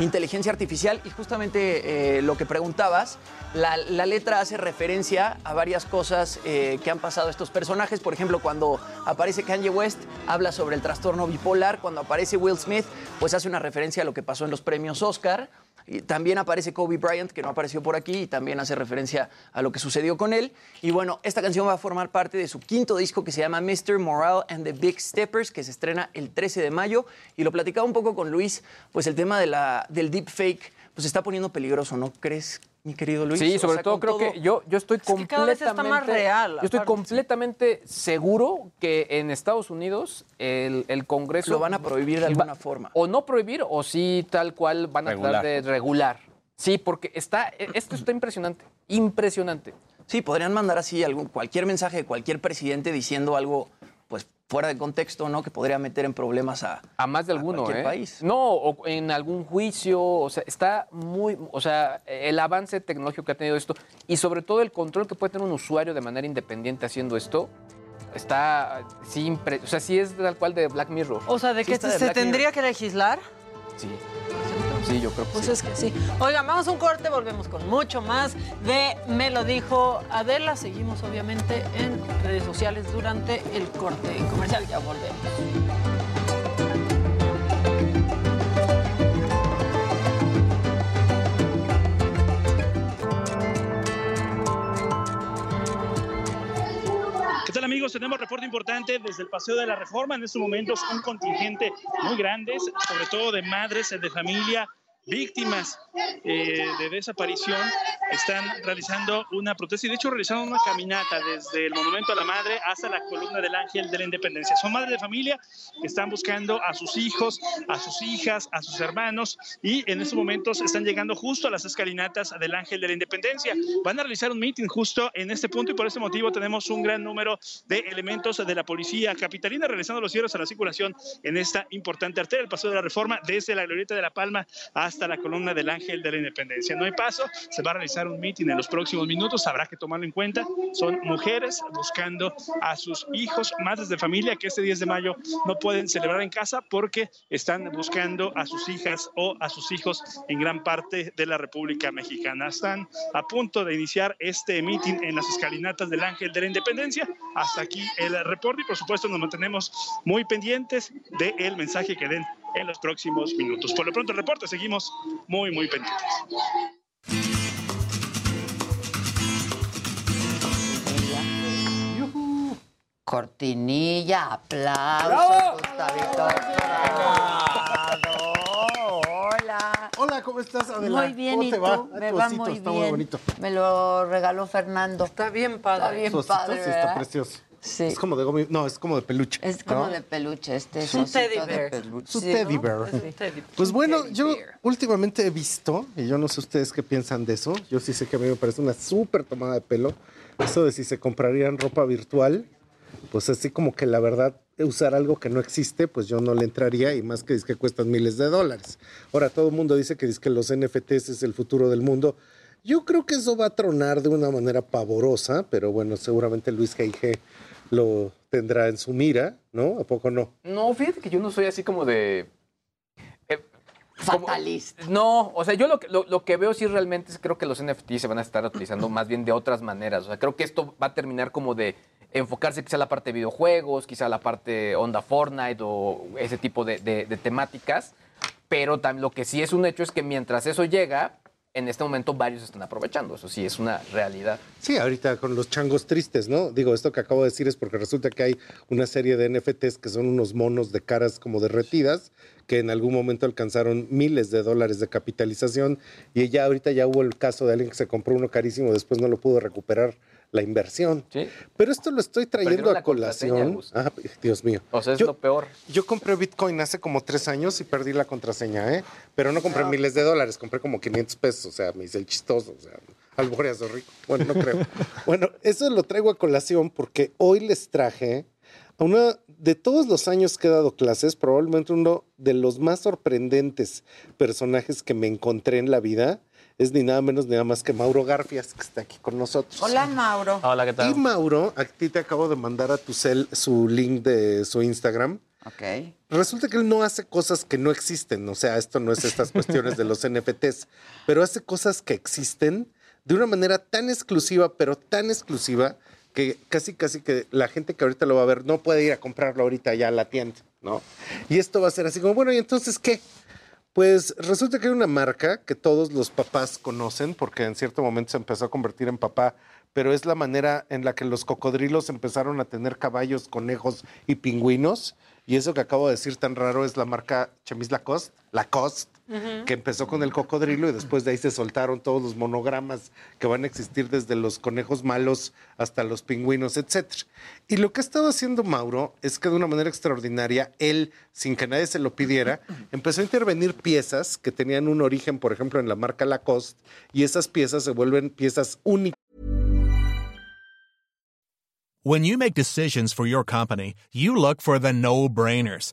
S21: inteligencia artificial. Y justamente eh, lo que preguntabas, la, letra hace referencia a varias cosas eh, que han pasado estos personajes. Por ejemplo, cuando aparece Kanye West, habla sobre el trastorno bipolar. Cuando aparece Will Smith, pues hace una referencia a lo que pasó en los premios Oscar. También aparece Kobe Bryant, que no apareció por aquí, y también hace referencia a lo que sucedió con él. Y bueno, esta canción va a formar parte de su quinto disco que se llama Mr. Morale and the Big Steppers, que se estrena el 13 de mayo. Y lo platicaba un poco con Luis, pues el tema de la, del deepfake pues se está poniendo peligroso, ¿no crees, mi querido Luis?
S20: Sí,
S21: O
S20: sobre
S21: sea,
S20: todo creo que yo, yo estoy
S19: que cada vez está más
S20: completamente
S19: real,
S20: Yo estoy completamente seguro que en Estados Unidos el, el Congreso
S21: Lo van a prohibir de
S20: va-
S21: alguna forma.
S20: O no prohibir o sí tal cual van a
S18: Regular.
S20: tratar de regular. Sí, porque está e- esto está impresionante, impresionante.
S21: Sí, podrían mandar así algún, cualquier mensaje de cualquier presidente diciendo algo pues fuera de contexto, ¿no? Que podría meter en problemas a,
S20: A más de alguno,
S21: cualquier
S20: ¿eh?
S21: país.
S20: No, o en algún juicio, o sea, está muy, o sea, el avance tecnológico que ha tenido esto y sobre todo el control que puede tener un usuario de manera independiente haciendo esto, está, sí, o sea, sí es tal cual de Black Mirror.
S19: O sea, ¿de
S21: Sí
S19: que
S21: de
S19: se tendría que legislar?
S20: Sí, sí, yo creo que
S19: Pues
S20: sí.
S19: es que sí. Oigan, vamos a un corte, volvemos con mucho más de Me lo dijo Adela. Seguimos obviamente en redes sociales durante el corte comercial. Ya volvemos.
S23: ¿Qué tal amigos? Tenemos reporte importante desde el Paseo de la Reforma. En estos momentos un contingente muy grande, sobre todo de madres de familia, víctimas eh, de desaparición, están realizando una protesta y de hecho realizando una caminata desde el Monumento a la Madre hasta la columna del Ángel de la Independencia. Son madres de familia que están buscando a sus hijos, a sus hijas, a sus hermanos y en estos momentos están llegando justo a las escalinatas del Ángel de la Independencia. Van a realizar un meeting justo en este punto y por ese motivo tenemos un gran número de elementos de la policía capitalina realizando los cierres a la circulación en esta importante arteria, el Paseo de la Reforma, desde la Glorieta de la Palma hasta la columna del Ángel de la Independencia. No hay paso, se va a realizar un meeting en los próximos minutos, habrá que tomarlo en cuenta. Son mujeres buscando a sus hijos, madres de familia que este 10 de mayo no pueden celebrar en casa porque están buscando a sus hijas o a sus hijos en gran parte de la República Mexicana. Están a punto de iniciar este meeting en las escalinatas del Ángel de la Independencia. Hasta aquí el reporte y por supuesto nos mantenemos muy pendientes del mensaje que den en los próximos minutos. Por lo pronto el reporte, seguimos muy, muy pendientes.
S2: Cortinilla, aplausos. Hola.
S15: Hola, ¿cómo estás, Adela?
S2: Muy bien,
S15: ¿Cómo
S2: ¿y
S15: te
S2: tú?
S15: va?
S2: Me va
S15: osito
S2: muy
S15: está
S2: bien.
S15: muy bonito.
S2: Me lo regaló Fernando.
S19: Está bien padre.
S2: Está bien
S15: Tu osito
S2: padre,
S15: sí está precioso.
S2: Sí.
S24: Es como de gomi- no, es como de peluche.
S2: Es como
S24: ¿no?
S2: de peluche, este
S19: Es un teddy
S2: de
S19: bear.
S2: peluche.
S24: Su
S2: Sí,
S24: teddy bear. Pues bueno, yo últimamente he visto, y yo no sé ustedes qué piensan de eso, yo sí sé que a mí me parece una súper tomada de pelo, eso de si se comprarían ropa virtual, pues así como que la verdad, usar algo que no existe, pues yo no le entraría, y más que dice que cuestan miles de dólares. Ahora todo el mundo dice que dice que los NFTs es el futuro del mundo. Yo creo que eso va a tronar de una manera pavorosa, pero bueno, seguramente Luis G.I.G. lo tendrá en su mira, ¿no? ¿A poco no?
S20: No, fíjate que yo no soy así como de... eh, como-
S2: Fatalista.
S20: no, o sea, yo lo, que- lo, lo que veo sí realmente es creo que los NFT se van a estar utilizando más bien de otras maneras. O sea, creo que esto va a terminar como de enfocarse quizá a la parte de videojuegos, quizá a la parte onda Fortnite o ese tipo de, de- de temáticas. Pero también lo que sí es un hecho es que mientras eso llega, en este momento varios están aprovechando. Eso sí es una realidad.
S24: Sí, ahorita con los changos tristes, ¿no? Digo, esto que acabo de decir es porque resulta que hay una serie de NFTs que son unos monos de caras como derretidas, que en algún momento alcanzaron miles de dólares de capitalización y ya ahorita ya hubo el caso de alguien que se compró uno carísimo, después no lo pudo recuperar la inversión. Pero esto lo estoy trayendo a colación. Ah, Dios mío.
S20: O sea, es
S24: Yo-
S20: lo peor.
S24: Yo compré Bitcoin hace como tres años y perdí la contraseña, ¿eh? Pero no compré miles de dólares, compré como 500 pesos, o sea, me hice el chistoso, o sea, a lo mejor ya soy rico. Bueno, no creo. bueno, eso lo traigo a colación porque hoy les traje a una de todos los años que he dado clases, probablemente uno de los más sorprendentes personajes que me encontré en la vida es ni nada menos ni nada más que Mauro Garfias, que está aquí con nosotros.
S2: Hola, Mauro.
S25: Hola, ¿qué
S24: Y Mauro, a ti te acabo de mandar a tu cel su link de su Instagram.
S2: Ok.
S24: Resulta que él no hace cosas que no existen, o sea, esto no es estas cuestiones de los NFTs, pero hace cosas que existen de una manera tan exclusiva, pero tan exclusiva, que casi, casi que la gente que ahorita lo va a ver no puede ir a comprarlo ahorita ya a la tienda, ¿no? Y esto va a ser así como, bueno, ¿y entonces qué? Pues resulta que hay una marca que todos los papás conocen, porque en cierto momento se empezó a convertir en papá, pero es la manera en la que los cocodrilos empezaron a tener caballos, conejos y pingüinos. Y eso que acabo de decir tan raro es la marca Chemis Lacoste, Lacoste, que empezó con el cocodrilo y después de ahí se soltaron todos los monogramas que van a existir desde los conejos malos hasta los pingüinos, etc. Y lo que ha estado haciendo Mauro es que de una manera extraordinaria, él, sin que nadie se lo pidiera, empezó a intervenir piezas que tenían un origen, por ejemplo, en la marca Lacoste, y esas piezas se vuelven piezas únicas.
S26: When you make decisions for your company, you look for the no brainers.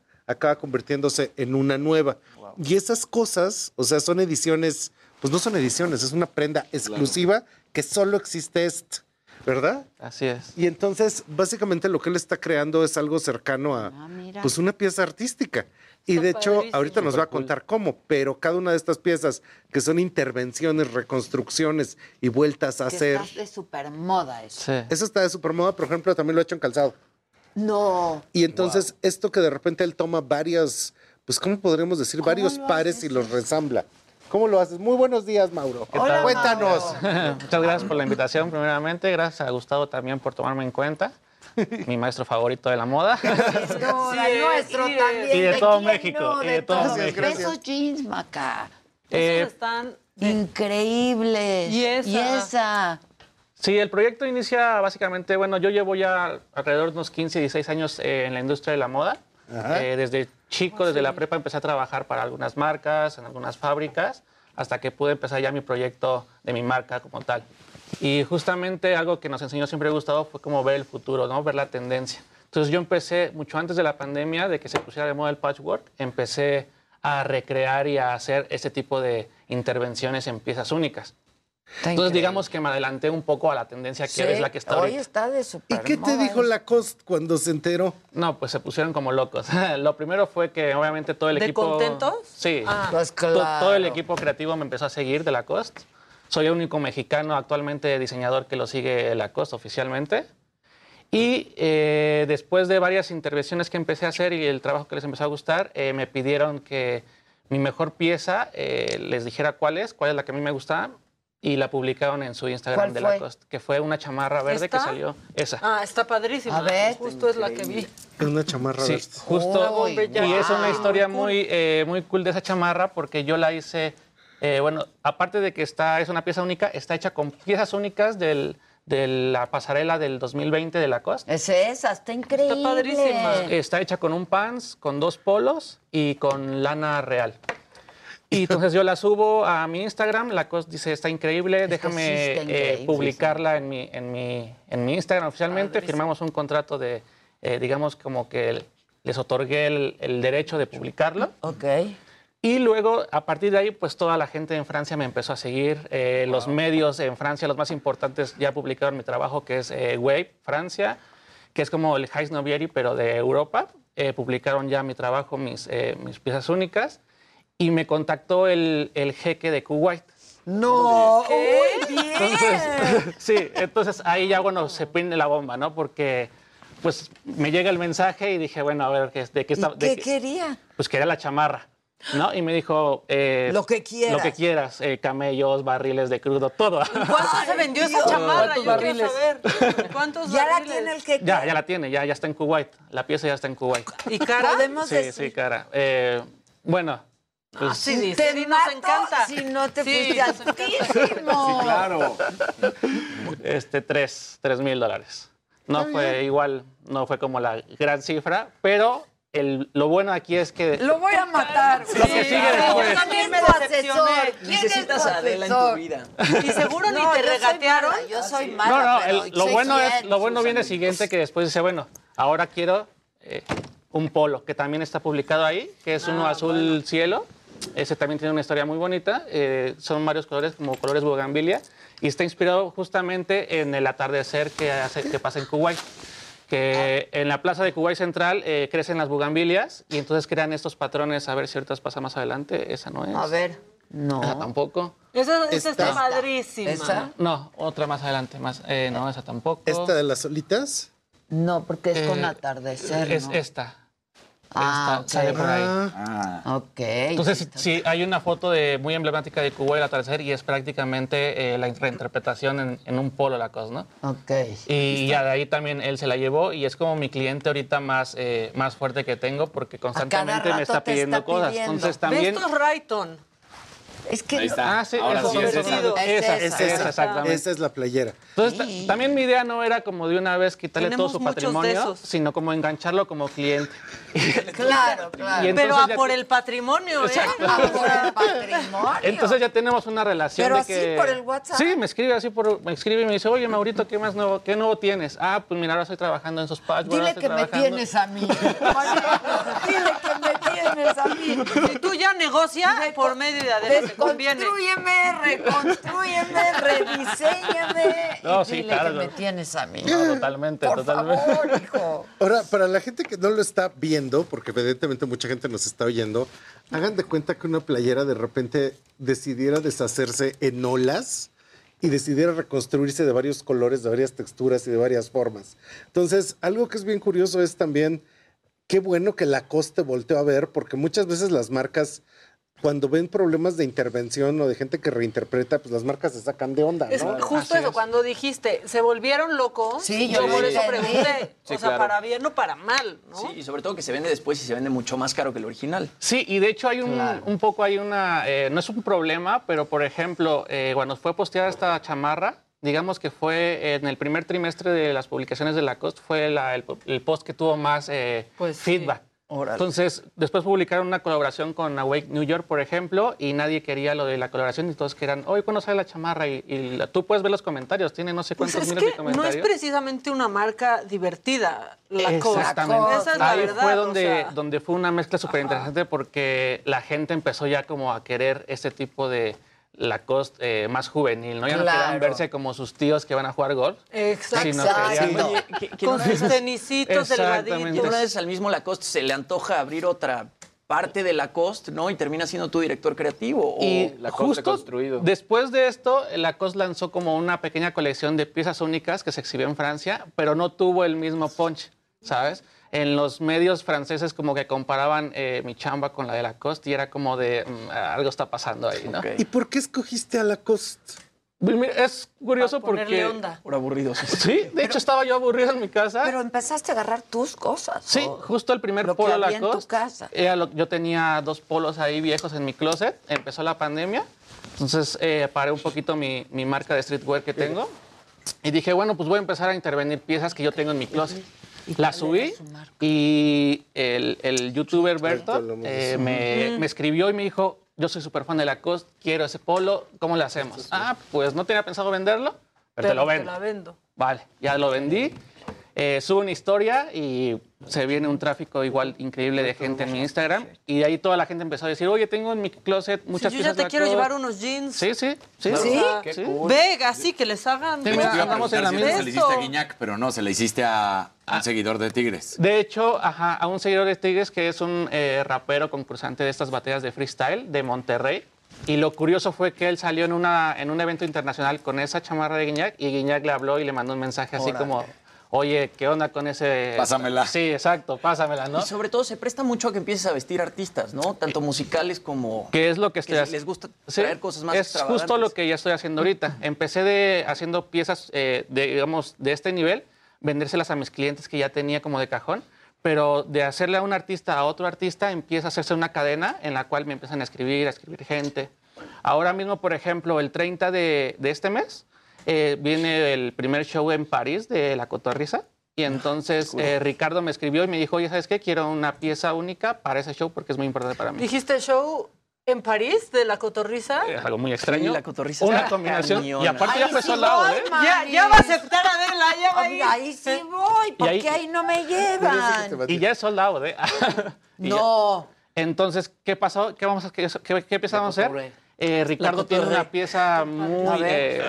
S24: acaba convirtiéndose en una nueva. Y esas cosas, o sea, son ediciones, pues no son ediciones, es una prenda exclusiva que solo existe este, ¿verdad?
S25: Así es.
S24: Y entonces, básicamente lo que él está creando es algo cercano a
S2: mira.
S24: pues una pieza artística. Y de hecho,
S2: padrísimo.
S24: ahorita nos va a contar cómo, pero cada una de estas piezas que son intervenciones, reconstrucciones y vueltas a
S2: Que
S24: hacer.
S2: estás de super moda eso.
S24: Eso está de super moda, por ejemplo, también lo he hecho en calzado.
S2: No.
S24: Y entonces esto que de repente él toma varias, pues ¿cómo podríamos decir? Varios pares y los resambla. ¿Cómo lo haces? Muy buenos días, Mauro.
S25: ¿Qué tal?
S24: Cuéntanos.
S25: Muchas gracias por la invitación, primeramente. Gracias a Gustavo también por tomarme en cuenta. Mi maestro favorito de la moda.
S2: No,
S19: Sí,
S2: nuestro
S19: y de-
S2: también.
S25: y de todo México,
S2: no?
S25: y de todo
S2: todos.
S25: México.
S2: Esos jeans, Maca.
S25: Eh,
S19: Esos están
S2: Increíbles.
S19: Y esa.
S2: Y esa.
S25: Sí, el proyecto inicia básicamente, bueno, yo llevo ya alrededor de unos 15, 16 años eh, en la industria de la moda. Eh, desde chico, desde la prepa, empecé a trabajar para algunas marcas, en algunas fábricas, hasta que pude empezar ya mi proyecto de mi marca como tal. Y justamente algo que nos enseñó siempre Gustavo fue como ver el futuro, ¿no? ver la tendencia. Entonces yo empecé, mucho antes de la pandemia, de que se pusiera de moda el patchwork, empecé a recrear y a hacer este tipo de intervenciones en piezas únicas. Entonces
S2: increíble.
S25: digamos que me adelanté un poco a la tendencia que
S2: Sí,
S25: es la que está
S2: Hoy
S25: ahorita.
S2: está de super
S24: ¿Y qué te dijo
S2: eso.
S24: Lacoste cuando se enteró?
S25: No, pues se pusieron como locos. Lo primero fue que obviamente todo el
S19: ¿De
S25: equipo...
S19: contentos?
S25: Sí.
S19: Ah.
S2: Pues
S25: To- Todo el
S2: claro.
S25: equipo creativo me empezó a seguir de Lacoste. Soy el único mexicano actualmente diseñador que lo sigue Lacoste oficialmente. Y eh, eh, después de varias intervenciones que empecé a hacer y el trabajo que les empezó a gustar, eh, me pidieron que mi mejor pieza eh, les dijera cuál es, cuál es la que a mí me gustaba. Y la publicaron en su Instagram
S19: ¿Cuál
S25: de
S19: fue?
S25: Lacoste, que fue una chamarra verde
S19: ¿Esta?
S25: que salió. Esa.
S19: Ah, está padrísima.
S2: A ver.
S19: Justo es la que vi.
S24: Es una chamarra
S25: Sí,
S24: verde.
S25: justo.
S19: Uy,
S25: y es una
S19: wow.
S25: historia muy, eh, muy cool de esa chamarra porque yo la hice, eh, bueno, aparte de que está, es una pieza única, está hecha con piezas únicas del, de la pasarela del 2020 de Lacoste.
S2: Es esa, está increíble.
S19: Está padrísima.
S25: Está hecha con un pants, con dos polos y con lana real. Y entonces yo la subo a mi Instagram, la cosa dice, está increíble, déjame
S2: sí está
S25: eh,
S2: increíble,
S25: publicarla en, mi, en, mi, en mi Instagram oficialmente. Firmamos un contrato de, eh, digamos, como que les otorgué el, el derecho de publicarlo.
S2: Ok.
S25: Y luego, a partir de ahí, pues toda la gente en Francia me empezó a seguir. Eh, Los medios en Francia, los más importantes, ya publicaron mi trabajo, que es eh, Wave, Francia, que es como el Heis Novieri, pero de Europa. Eh, publicaron ya mi trabajo, mis, eh, mis piezas únicas. Y me contactó el, el jeque de Kuwait.
S2: No,
S19: ¿Qué?
S2: uy, bien.
S25: Entonces, sí, entonces ahí ya, bueno, se prende la bomba, ¿no? Porque, pues, me llega el mensaje y dije, bueno, a ver, ¿qué- ¿de qué está?
S2: ¿Y
S25: de
S2: qué quería?
S25: pues quería la chamarra, ¿no? Y me dijo... eh,
S2: Lo que quieras.
S25: Lo que quieras, eh, camellos, barriles de crudo, todo.
S19: ¿Cuánto se vendió esa chamarra?
S20: ¿Cuántos
S19: Yo quiero
S20: barriles?
S19: saber. ¿Cuántos
S2: Ya la
S19: barriles?
S2: tiene el que
S25: ya, ya la tiene, ya, ya está en Kuwait. La pieza ya está en Kuwait.
S19: ¿Y cara?
S2: Podemos
S25: Sí,
S2: decir.
S25: sí, cara. Eh, bueno, pues,
S19: Sí, dice,
S2: Te
S19: sí, nos encanta.
S2: si no te
S19: Sí,
S2: fuiste altísimo.
S18: Claro.
S25: este, tres, tres mil dólares. No fue igual, no fue como la gran cifra, pero el, lo bueno aquí es que...
S2: Lo voy a matar.
S25: Lo que sigue después.
S19: Yo también me
S2: ¿Quién es tu
S19: decepcioné.
S2: asesor? ¿Quién es
S21: Necesitas a Adela en tu vida.
S19: Y seguro ni
S2: No,
S19: te
S2: yo soy
S19: regatearon.
S2: mala, Yo soy mala.
S25: No, no,
S2: pero
S25: el- lo bueno, es, lo bueno viene siguiente que después dice, bueno, ahora quiero eh, un polo, que también está publicado ahí, que es uno azul cielo. Ese también tiene una historia muy bonita. eh, son varios colores, como colores bugambilia. Y está inspirado justamente en el atardecer que, hace, que pasa en Kuwait. Que en la plaza de Kuwait Central eh, crecen las bugambilias y entonces crean estos patrones. A ver si ahorita pasa más adelante. Esa no es.
S2: A ver. No.
S25: Esa tampoco.
S19: Esa, esa está
S24: Esta.
S19: padrísima.
S2: ¿Esa?
S25: No, otra más adelante. Más, eh, no, esa tampoco.
S24: ¿Esta de las solitas?
S2: No, porque es con
S25: Eh,
S2: atardecer.
S25: Es
S2: ¿no?
S25: esta.
S2: Ah,
S25: Esta sale por ahí.
S24: Ah,
S2: Ok.
S25: Entonces, sí, hay una foto de, muy emblemática de Cuba el atardecer y es prácticamente eh, la reinterpretación en, en un polo la cosa, ¿no?
S2: Ok.
S25: Y ya de ahí también él se la llevó y es como mi cliente ahorita más, eh, más fuerte que tengo porque constantemente me está pidiendo
S2: está
S25: cosas.
S2: pidiendo.
S25: Entonces
S19: ¿Ves
S25: también...
S19: estos Rayton?
S2: Es que
S18: Ahí está.
S25: Ah, sí,
S18: Ahora sí es esa.
S25: Esa,
S2: Es
S25: esa,
S2: esa.
S25: esa, exactamente.
S24: Esa es la playera.
S25: Entonces, ta- también mi idea no era como de una vez quitarle todo su patrimonio, sino como engancharlo como cliente.
S2: Claro, claro.
S25: Y entonces
S19: Pero a
S25: ya-
S19: por el patrimonio, ¿eh?
S2: Ah, por el patrimonio.
S25: Entonces ya tenemos una relación
S2: Pero
S25: de
S2: así
S25: que...
S2: por el WhatsApp.
S25: Sí, me escribe así por... Me escribe y me dice, oye, Maurito, ¿qué más nuevo, qué nuevo tienes? Ah, pues mira, ahora estoy trabajando en esos ahora
S2: Dile que me
S25: trabajando".
S2: tienes a mí. Dile que me tienes a mí.
S19: Si tú ya negocias por medio de te conviene.
S2: Reconstrúyeme, rediseñame.
S25: No,
S2: y
S25: sí,
S2: dile
S25: claro.
S2: que me tienes a mí.
S25: No, totalmente,
S2: Por
S25: totalmente.
S2: favor, hijo.
S24: Ahora, para la gente que no lo está viendo, porque evidentemente mucha gente nos está oyendo, hagan de cuenta que una playera de repente decidiera deshacerse en olas y decidiera reconstruirse de varios colores, de varias texturas y de varias formas. Entonces, algo que es bien curioso es también qué bueno que Lacoste volteó a ver, porque muchas veces las marcas, cuando ven problemas de intervención o de gente que reinterpreta, pues las marcas se sacan de onda,
S19: Es
S24: ¿no?
S19: justo eso, cuando dijiste, se volvieron locos,
S2: Sí,
S19: yo
S2: yo
S19: por
S2: lo
S19: eso pregunté,
S21: Sí,
S19: o sea,
S21: claro.
S19: para bien o para mal, ¿no?
S21: Sí, y sobre todo que se vende después y se vende mucho más caro que el original.
S25: Sí, y de hecho hay un,
S2: Claro.
S25: un poco, hay una, eh, no es un problema, pero por ejemplo, eh, cuando fue posteada esta chamarra, digamos que fue en el primer trimestre de las publicaciones de Lacoste, fue la- el, el post que tuvo más eh,
S19: Pues sí.
S25: feedback. Entonces, después publicaron una colaboración con Awake New York, por ejemplo, y nadie quería lo de la colaboración y todos querían, oye, ¿cuándo sale la chamarra? Y, y la- tú puedes ver los comentarios, tiene no sé
S19: Pues
S25: cuántos
S19: es
S25: miles de
S19: que no
S25: comentarios.
S19: es precisamente una marca divertida, la cosa.
S25: Exactamente.
S19: Esa es la
S25: Ahí
S19: verdad.
S25: fue
S19: o
S25: donde,
S19: sea.
S25: donde fue una mezcla súper interesante porque la gente empezó ya como a querer este tipo de Lacoste eh, más juvenil, ¿no? Ya no
S2: Claro.
S25: querían verse como sus tíos que van a jugar golf.
S19: Exacto.
S25: sino
S2: Exacto.
S25: querían-
S21: que- que
S19: Con
S21: de
S19: sus tenisitos delgaditos.
S21: una vez al mismo Lacoste se le antoja abrir otra parte de Lacoste, ¿no? Y termina siendo tu director creativo. o-
S25: Y
S18: Lacoste
S25: justo
S18: reconstruido.
S25: después de esto, Lacoste lanzó como una pequeña colección de piezas únicas que se exhibió en Francia, pero no tuvo el mismo punch. ¿sabes? En los medios franceses como que comparaban eh, mi chamba con la de Lacoste y era como de mm, algo está pasando ahí, ¿no?
S24: ¿Y por qué escogiste a Lacoste?
S25: Pues Es curioso porque...
S19: onda.
S21: Por aburridos.
S25: Sí, de hecho estaba yo aburrido en mi casa.
S2: Pero empezaste a agarrar tus cosas.
S25: Sí,
S2: o
S25: justo el primer
S2: lo que
S25: polo
S2: había en tu
S25: Lacoste.
S2: casa.
S25: era lo- yo tenía dos polos ahí viejos en mi closet. Empezó la pandemia. Entonces eh, paré un poquito mi, mi marca de streetwear que tengo. Y dije, bueno, pues voy a empezar a intervenir piezas que yo tengo en mi closet. La subí y el, el youtuber Berto eh, me, me escribió y me dijo, yo soy súper fan de Lacoste, quiero ese polo, ¿cómo le hacemos? Ah, pues no tenía pensado venderlo, pero, te lo
S19: te
S25: vendo.
S19: la vendo.
S25: Vale, ya lo vendí. Eh, subo una historia y se viene un tráfico igual increíble de gente en mi Instagram. Y de ahí toda la gente empezó a decir, oye, tengo en mi closet muchas
S19: Si yo ya te quiero
S25: Lacoste".
S19: llevar unos jeans.
S25: Sí, sí, sí. Sí.
S19: sea,
S25: Sí.
S19: Vega, sí, que les hagan.
S25: Sí, mira, andamos en la misma.
S18: se le hiciste a Guiñac, pero no, se le hiciste a un seguidor de Tigres.
S25: De hecho, ajá, a un seguidor de Tigres que es un eh, rapero concursante de estas batallas de freestyle de Monterrey. Y lo curioso fue que él salió en, una, en un evento internacional con esa chamarra de Guiñac y Guiñac le habló y le mandó un mensaje así
S21: Órale.
S25: como, oye, ¿qué onda con ese...?
S18: Pásamela.
S25: Sí, exacto, pásamela, ¿no?
S21: Y sobre todo se presta mucho a que empieces a vestir artistas, ¿no? Tanto musicales como...
S25: ¿Qué es lo que estoy
S21: que
S25: haciendo?
S21: les gusta
S25: Sí,
S21: traer cosas más
S25: Es justo lo que ya estoy haciendo ahorita. Empecé de, haciendo piezas, eh, de, digamos, de este nivel, vendérselas a mis clientes que ya tenía como de cajón, pero de hacerle a un artista a otro artista empieza a hacerse una cadena en la cual me empiezan a escribir, a escribir gente. Ahora mismo, por ejemplo, el 30 de, de este mes eh, viene el primer show en París de La Cotorrisa. Y entonces eh, Ricardo me escribió y me dijo, oye, ¿sabes qué? Quiero una pieza única para ese show porque es muy importante para mí.
S19: ¿Dijiste show en París de la cotorriza?
S25: Es algo muy extraño.
S21: Sí, la cotorriza
S25: Una combinación.
S21: cañona.
S25: Y aparte ya
S2: Ahí
S25: fue
S2: sí voy,
S25: ¿eh?
S19: Ya, ya va a aceptar a verla, ya va a
S2: Ay,
S19: ir.
S2: ahí sí voy, ¿por
S25: ahí-
S2: qué ahí no me llevan?
S25: Y ya es sold out, ¿eh? Y ya-
S2: No.
S25: Entonces, ¿qué pasó? ¿Qué, vamos a, qué, qué- qué empezamos a hacer? Eh, Ricardo tiene una pieza muy
S2: ver,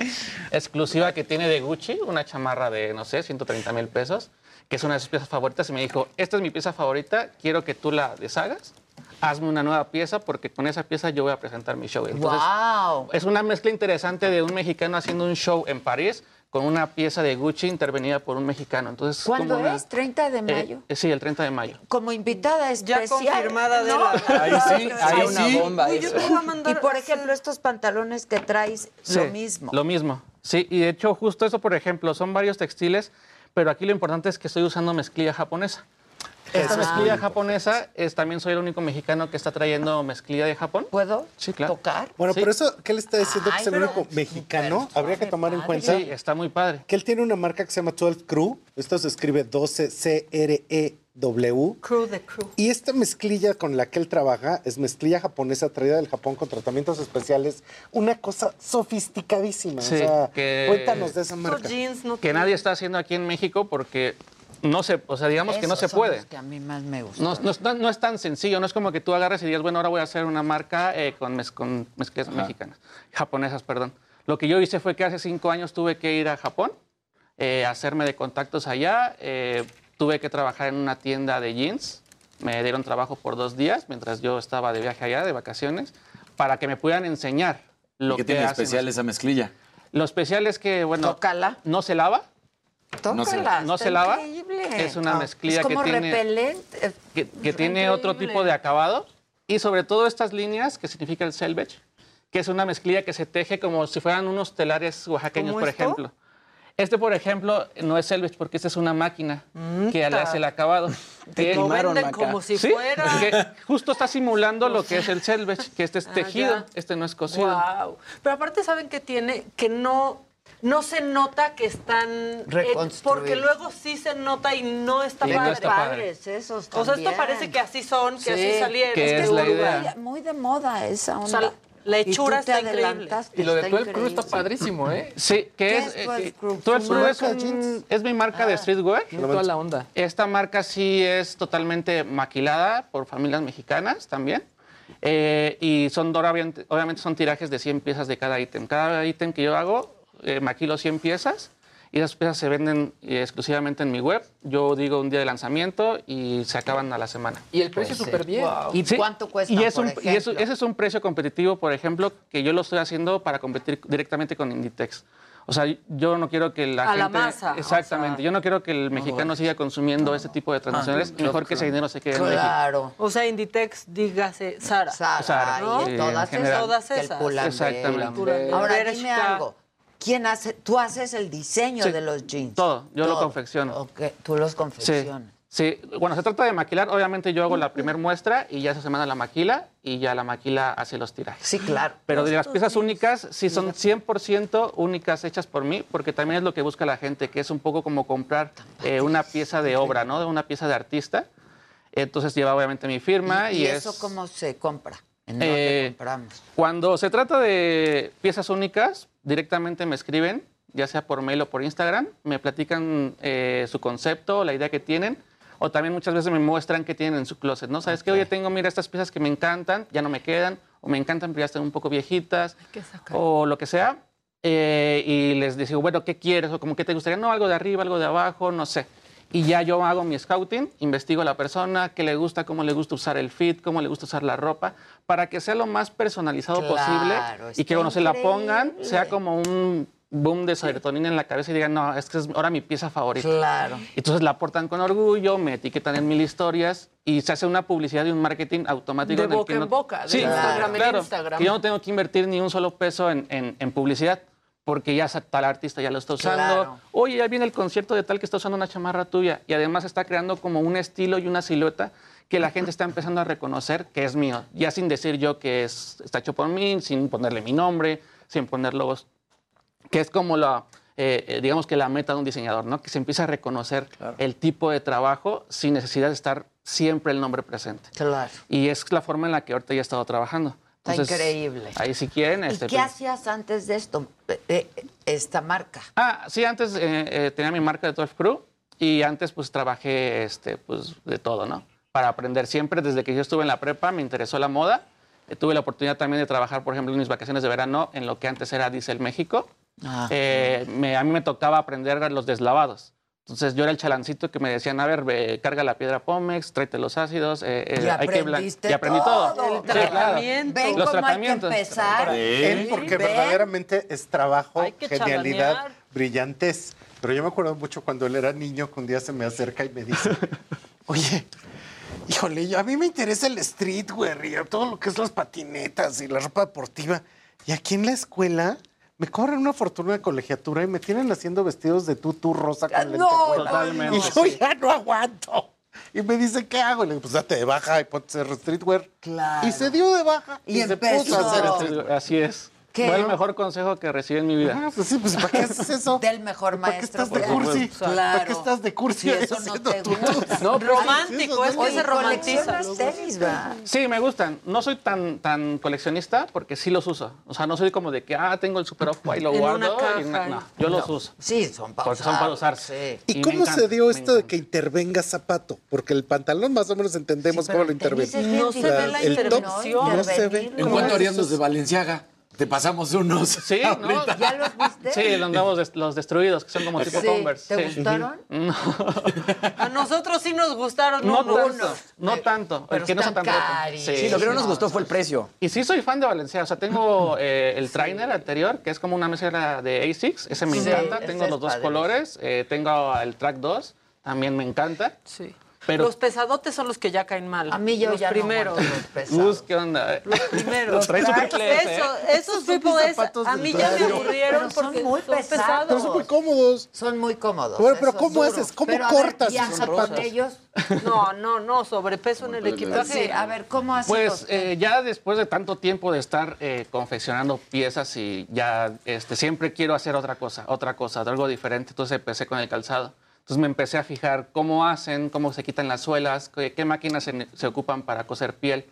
S25: eh, exclusiva que tiene de Gucci, una chamarra de, no sé, 130 mil pesos, que es una de sus piezas favoritas. Y me dijo, esta es mi pieza favorita, quiero que tú la deshagas, hazme una nueva pieza, porque con esa pieza yo voy a presentar mi show. Entonces,
S2: wow.
S25: es una mezcla interesante de un mexicano haciendo un show en París con una pieza de Gucci intervenida por un mexicano. Entonces,
S2: ¿Cuándo
S25: como una-
S2: es? ¿30 de
S25: eh,
S2: mayo?
S25: eh, sí, el 30 de mayo.
S2: Como invitada especial.
S19: confirmada de
S2: ¿no?
S19: la-
S18: Ahí sí, ahí
S21: Sería una
S18: sí.
S21: bomba
S19: Uy, yo
S21: eso.
S19: te voy a mandar-
S2: Y por ejemplo, estos pantalones que traes, lo
S25: Sí,
S2: mismo.
S25: Lo mismo. Sí, y de hecho, justo eso, por ejemplo, son varios textiles, pero aquí lo importante es que estoy usando mezclilla japonesa. Esta mezclilla japonesa es también soy el único mexicano que está trayendo mezclilla de Japón.
S2: ¿Puedo
S25: Sí, claro.
S2: tocar?
S24: Bueno,
S25: Sí.
S24: por eso que él está diciendo que
S2: Ay,
S24: es el único mexicano. Habría que tomar en cuenta
S25: Sí, está muy padre.
S24: que él tiene una marca que se llama 12 Crew. Esto se escribe 12 C-R-E-W.
S19: Crew de crew.
S24: Y esta mezclilla con la que él trabaja es mezclilla japonesa traída del Japón con tratamientos especiales. Una cosa sofisticadísima.
S25: Sí,
S24: o sea,
S25: que-
S24: cuéntanos de esa marca.
S19: jeans no
S25: Que nadie está haciendo aquí en México porque no se, o sea, digamos que no se
S2: son
S25: puede.
S2: los que a mí más me gustan.
S25: No, no es tan- no es tan sencillo, no es como que tú agarres y digas, bueno, ahora voy a hacer una marca eh, con, mez- con mezclas mexicanas, japonesas, perdón. Lo que yo hice fue que hace cinco años tuve que ir a Japón, eh, hacerme de contactos allá, eh, tuve que trabajar en una tienda de jeans, me dieron trabajo por dos días mientras yo estaba de viaje allá, de vacaciones, para que me pudieran enseñar lo
S18: ¿Y qué
S25: que
S18: tiene
S25: hacen.
S18: especial esa mezclilla?
S25: Lo especial es que, bueno,
S2: Tócala.
S25: no se lava,
S18: No se-
S2: Tócala.
S25: no se lava.
S2: increíble.
S25: Es una
S2: Ah,
S25: mezclilla
S2: es como
S25: que tiene-
S2: repelente.
S25: que, que tiene otro tipo de acabado y sobre todo estas líneas que significa el selvage, que es una mezclilla que se teje como si fueran unos telares oaxaqueños,
S19: ¿Cómo
S25: por
S19: esto?
S25: ejemplo. Este, por ejemplo, no es selvage porque esta es una máquina que le hace el acabado. Que,
S19: Lo venden como si
S25: Sí,
S19: fuera.
S25: que justo está simulando lo que es el selvage, que este es
S19: Ah,
S25: tejido, este no es cosido.
S19: Wow. Pero aparte, ¿saben qué tiene? Que no, no se nota que están. eh, porque luego sí se nota y no está
S25: no
S19: padre.
S25: está padre.
S2: Padres esos
S19: O sea, esto parece que así son, que
S2: Sí,
S19: así salieron.
S25: que
S19: que
S25: es la
S19: muy-
S25: idea.
S2: Muy de moda esa onda.
S19: O sea, la
S2: Y
S19: hechura está increíble.
S20: Y lo de
S2: está
S20: 12 Crew está padrísimo, ¿eh?
S25: Sí, que
S2: ¿Qué
S25: es...
S2: es 12
S25: eh,
S2: Crew?
S25: 12
S2: ¿Su
S25: Crew es,
S24: marca de
S25: un- es mi marca
S2: Ah.
S25: de streetwear.
S20: Tiene toda la onda.
S25: Esta marca sí es totalmente maquilada por familias mexicanas también. Eh, y son obviamente, obviamente son tirajes de 100 piezas de cada ítem. Cada ítem que yo hago, eh, maquilo 100 piezas y esas piezas se venden eh, exclusivamente en mi web. Yo digo un día de lanzamiento y se acaban a la semana.
S20: Y el precio súper bien.
S2: ¿Y
S25: Sí,
S2: cuánto cuesta,
S25: Y, es
S2: por
S25: un- y eso- ese es un precio competitivo, por ejemplo, que yo lo estoy haciendo para competir directamente con Inditex. O sea, yo no quiero que la
S19: A la
S25: gente...
S19: masa, o
S25: Exactamente.
S19: sea.
S25: yo no quiero que el mexicano siga consumiendo este tipo de transacciones.
S19: Ah,
S25: Mejor que ese dinero se quede en México.
S2: Claro.
S19: O sea, Inditex, dígase Sara.
S25: Sara,
S19: ¿no?
S25: y todas
S19: Sí,
S25: esas.
S19: Todas
S2: el
S19: esas.
S2: Pull&Bear.
S25: Exactamente.
S2: Ahora dime algo. ¿Quién hace? Tú haces el diseño
S25: Sí.
S2: de los jeans.
S25: Todo, yo lo confecciono.
S2: Ok, tú los confeccionas.
S25: sí. Bueno, se trata de maquilar. Obviamente yo hago la primera muestra y ya esa semana la maquila y ya la maquila hace los tirajes.
S2: Sí, claro.
S25: Pero de las piezas únicas, sí son 100% únicas hechas por mí, porque también es lo que busca la gente, que es un poco como comprar eh, una pieza de obra, ¿no? Una pieza de artista. Entonces lleva obviamente mi firma y,
S2: ¿Y,
S25: es...
S2: eso cómo se compra? ¿En dónde
S25: Eh,
S2: compramos?
S25: Cuando se trata de piezas únicas, directamente me escriben, ya sea por mail o por Instagram, me platican eh, su concepto, la idea que tienen, o también muchas veces me muestran qué tienen en su closet, ¿no? Sabes que, oye, tengo, mira, estas piezas que me encantan, ya no me quedan, o me encantan, pero ya están un poco viejitas, o lo que sea, eh, y les digo, bueno, ¿qué quieres? O como, ¿qué te gustaría? No, algo de arriba, algo de abajo, no sé. Y ya yo hago mi scouting, investigo a la persona, qué le gusta, cómo le gusta usar el fit, cómo le gusta usar la ropa, para que sea lo más personalizado
S2: Claro,
S25: posible y que cuando se la pongan sea como un boom de serotonina en la cabeza y digan, no, es que es ahora mi pieza favorita.
S2: Claro.
S25: Entonces la aportan con orgullo, me etiquetan en mil historias y se hace una publicidad y un marketing automático.
S19: De
S25: en el
S19: boca
S25: que
S19: en
S25: no-
S19: boca, de
S25: Sí,
S19: Instagram en
S25: claro,
S19: Instagram.
S25: que yo no tengo que invertir ni un solo peso en, en- en publicidad porque ya tal artista ya lo está usando.
S2: Claro.
S25: Oye, ya viene el concierto de tal que está usando una chamarra tuya y además está creando como un estilo y una silueta que la gente está empezando a reconocer que es mío, ya sin decir yo que es, está hecho por mí, sin ponerle mi nombre, sin poner logos que es como la, eh, eh, digamos que la meta de un diseñador, ¿no? Que se empieza a reconocer el tipo de trabajo sin necesidad de estar siempre el nombre presente.
S2: Claro.
S25: Y es la forma en la que ahorita ya he estado trabajando.
S2: Está increíble.
S25: Ahí si quieren.
S2: ¿Y
S25: este,
S2: qué
S25: pues-
S2: hacías antes de esto? Eh, eh, esta marca.
S25: Ah, sí, antes eh, eh, tenía mi marca de 12 Crew y antes pues trabajé este, pues, de todo, ¿no? Para aprender siempre, desde que yo estuve en la prepa me interesó la moda. Eh, tuve la oportunidad también de trabajar, por ejemplo, en mis vacaciones de verano en lo que antes era Diesel México.
S2: Ah.
S25: Eh, me- a mí me tocaba aprender los deslavados. Entonces yo era el chalancito que me decían, a ver, ve, carga la piedra Pómex, tráete los ácidos. eh, eh,
S2: Y
S25: hay que Y aprendí todo.
S2: todo.
S25: Sí, claro.
S2: tratamiento. Ven
S25: Los
S2: cómo hay que
S25: tratamientos.
S2: empezar.
S24: Él, porque
S2: Ven.
S24: verdaderamente es trabajo, genialidad,
S2: chalanear.
S24: brillantez. Pero yo me acuerdo mucho cuando él era niño, que un día se me acerca y me dice, oye, híjole, yo- a mí me interesa el streetwear y todo lo que es las patinetas y la ropa deportiva. Y aquí en la escuela me cobran una fortuna de colegiatura y me tienen haciendo vestidos de tutú rosa con
S2: No,
S24: lentejuela.
S25: totalmente.
S24: Y yo ya no aguanto. Y me dice, ¿qué hago? Y le digo, pues date de baja y ponte a hacer streetwear.
S2: Claro.
S24: Y se dio de baja y,
S2: Y
S24: se
S2: empezó.
S24: puso a hacer streetwear.
S25: Así es.
S2: ¿Qué?
S25: Fue el mejor consejo que recibí en mi vida.
S24: Ah, pues sí, pues ¿para qué haces eso?
S2: Del mejor
S24: ¿Para qué
S2: maestro.
S24: estás de
S2: pues.
S24: cursi?
S2: Claro.
S24: ¿Para qué estás de cursi
S2: Si eso no te
S24: tu-
S2: gusta.
S19: No, romántico, es que se romantiza.
S2: coleccionas tenis, ¿verdad?
S25: Sí, me gustan. No soy tan, tan coleccionista porque sí los uso. O sea, no soy como de que, ah, tengo el Super Off-White y lo
S19: En
S25: guardo.
S19: una
S25: y
S19: caja.
S25: no, no, yo los uso.
S2: Sí, son para
S25: Porque son para
S2: usar,
S25: usarse.
S2: sí.
S24: ¿Y, cómo
S25: encanta,
S24: se dio esto de que intervenga zapato? Porque el pantalón más o menos entendemos
S2: Sí,
S24: cómo lo interviene.
S19: No se ve la
S24: el top
S19: intervención.
S24: no se ve.
S2: Intervenir,
S18: ¿En
S2: No,
S18: cuánto harían los de Valenciaga? Te pasamos unos.
S25: Sí, ¿no?
S2: ¿Ya los viste?
S25: Sí, los nuevos, des- los destruidos, que son como tipo
S2: Sí.
S25: Converse.
S2: ¿Te
S25: sí.
S2: gustaron?
S25: No,
S19: A nosotros sí nos gustaron
S25: no
S19: unos.
S25: tanto, no tanto.
S2: Pero
S25: el que no
S2: están
S25: tan
S2: carísimos.
S21: Sí, lo que no nos gustó fue el precio.
S25: Y sí soy fan de Valencia. O sea, tengo eh, el trainer anterior, que es como una mezcla de ASICS. Ese me
S2: Sí,
S25: encanta. Tengo los dos
S2: padre.
S25: colores. Eh, tengo el track 2. También me encanta.
S19: Sí.
S25: Pero,
S19: Los pesadotes son los que ya caen mal.
S2: A mí yo
S19: los
S2: ya
S19: primeros.
S2: no los pesados.
S25: ¿qué onda?
S19: Los primeros.
S25: Traes su triple S, ¿eh?
S19: Eso, esos tipos de
S24: zapatos
S19: a mí ya me aburrieron
S2: Pero son
S19: porque
S2: muy
S19: son
S2: pesados.
S24: Pero son muy cómodos.
S2: Son muy cómodos.
S24: Bueno, pero ¿cómo haces? ¿Cómo
S2: Pero, ver,
S24: cortas esos
S2: ¿viajas con
S24: zapatos?
S2: ellos?
S19: No, no, no, sobrepeso en el equipaje.
S2: Sí, a ver, ¿cómo haces?
S25: Pues eh, ya después de tanto tiempo de estar eh, confeccionando piezas y ya este, siempre quiero hacer otra cosa, otra cosa, algo diferente. Entonces empecé con el calzado. Entonces me empecé a fijar cómo hacen, cómo se quitan las suelas, qué, qué máquinas se, se ocupan para coser piel.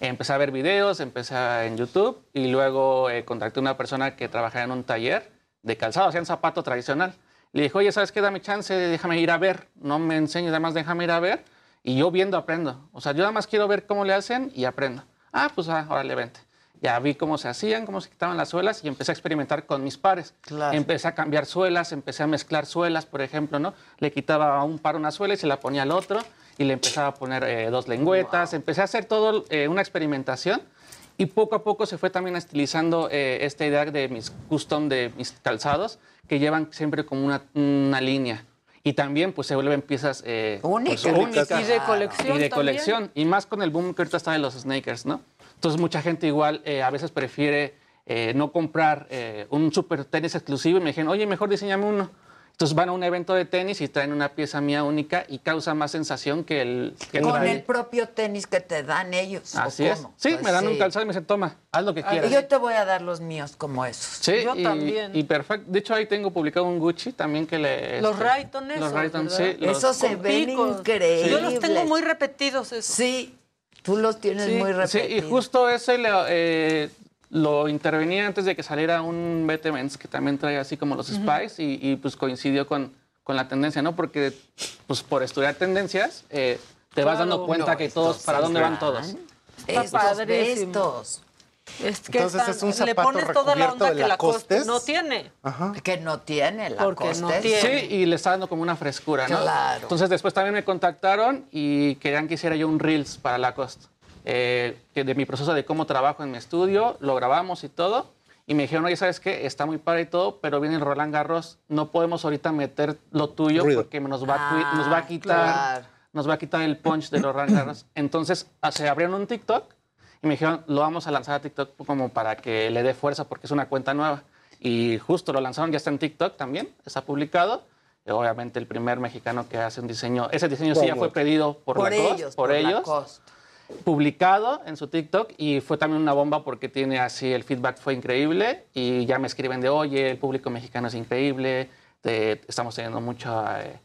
S25: Empecé a ver videos, empecé en YouTube y luego eh, contacté a una persona que trabajaba en un taller de calzado, hacían zapato tradicional. Le dije, oye, ¿sabes qué? Dame chance, déjame ir a ver. No me enseñes, nada más déjame ir a ver. Y yo viendo aprendo. O sea, yo nada más quiero ver cómo le hacen y aprendo. Ah, pues ah, órale, vente. Ya vi cómo se hacían, cómo se quitaban las suelas y empecé a experimentar con mis pares.
S2: Claro.
S25: Empecé a cambiar suelas, empecé a mezclar suelas, por ejemplo, ¿no? Le quitaba a un par una suela y se la ponía al otro y le empezaba a poner eh, dos lengüetas. Empecé a hacer todo eh, una experimentación Y poco a poco se fue también estilizando eh, esta idea de mis custom, de mis calzados, que llevan siempre como una, una línea. Y también pues se vuelven piezas eh, pues,
S2: Únicas.
S19: Y de colección
S25: y de
S19: también.
S25: colección. Y más con el boom que ahorita está de los sneakers, ¿no? Entonces mucha gente igual eh, a veces prefiere eh, no comprar eh, un super tenis exclusivo y me dijeron, oye, mejor diseñame uno. Entonces van a un evento de tenis y traen una pieza mía única y causa más sensación que el que
S2: Con
S25: trae.
S2: el propio tenis que te dan ellos. ¿o
S25: Así es.
S2: cómo?
S25: Sí,
S2: Pues
S25: me dan un calzado y me dicen, toma, haz lo que quieras.
S2: Yo te voy a dar los míos como esos.
S25: Sí,
S19: Yo
S25: y,
S19: también.
S25: y perfecto. De hecho, ahí tengo publicado un Gucci también que le...
S19: Los
S25: este,
S19: Rayton
S25: Los
S19: esos,
S25: Rayton,
S19: ¿verdad?
S25: sí. los-
S2: Esos se
S19: Con
S2: ven
S19: picos.
S2: increíbles.
S19: Yo los tengo muy repetidos esos.
S2: Sí, tú los tienes
S25: Sí,
S2: muy
S25: sí,
S2: repetidos.
S25: y justo ese lo, eh, lo intervení antes de que saliera un BT Benz que también trae así como los. Spice y, y, pues coincidió con, con la tendencia, ¿no? Porque pues por estudiar tendencias eh, te vas dando cuenta
S19: No,
S25: que todos, para dónde van todos.
S2: Estos,
S19: padrísimo.
S2: estos.
S19: Es que
S24: Entonces
S19: están-
S24: es un
S19: le
S24: zapato
S19: pones toda la onda
S24: de
S19: que la coste no tiene.
S2: Que no tiene la
S19: Porque no tiene.
S25: Sí, y le está dando como una frescura, ¿no?
S2: Claro.
S25: Entonces después también me contactaron y querían que hiciera yo un Reels para Lacoste. Eh, que de mi proceso de cómo trabajo en mi estudio, lo grabamos y todo. Y me dijeron, oye, ¿sabes qué? Está muy padre y todo, pero viene el Roland Garros, no podemos ahorita meter lo tuyo
S24: Ruido.
S25: porque nos va,
S2: Ah,
S25: nos va a quitar
S2: claro.
S25: nos va a quitar el punch de Roland Garros. Entonces ah, se abrieron un TikTok y me dijeron, lo vamos a lanzar a TikTok como para que le dé fuerza porque es una cuenta nueva. Y justo lo lanzaron, ya está en TikTok también, está publicado. Y obviamente el primer mexicano que hace un diseño, ese diseño sí ya fue pedido por,
S2: Por
S25: Lacoste,
S2: ellos,
S25: por
S2: por
S25: ellos,
S2: Lacoste.
S25: publicado en su TikTok y fue también una bomba porque tiene así, el feedback fue increíble y ya me escriben de, oye, el público mexicano es increíble, te- estamos teniendo mucha... eh,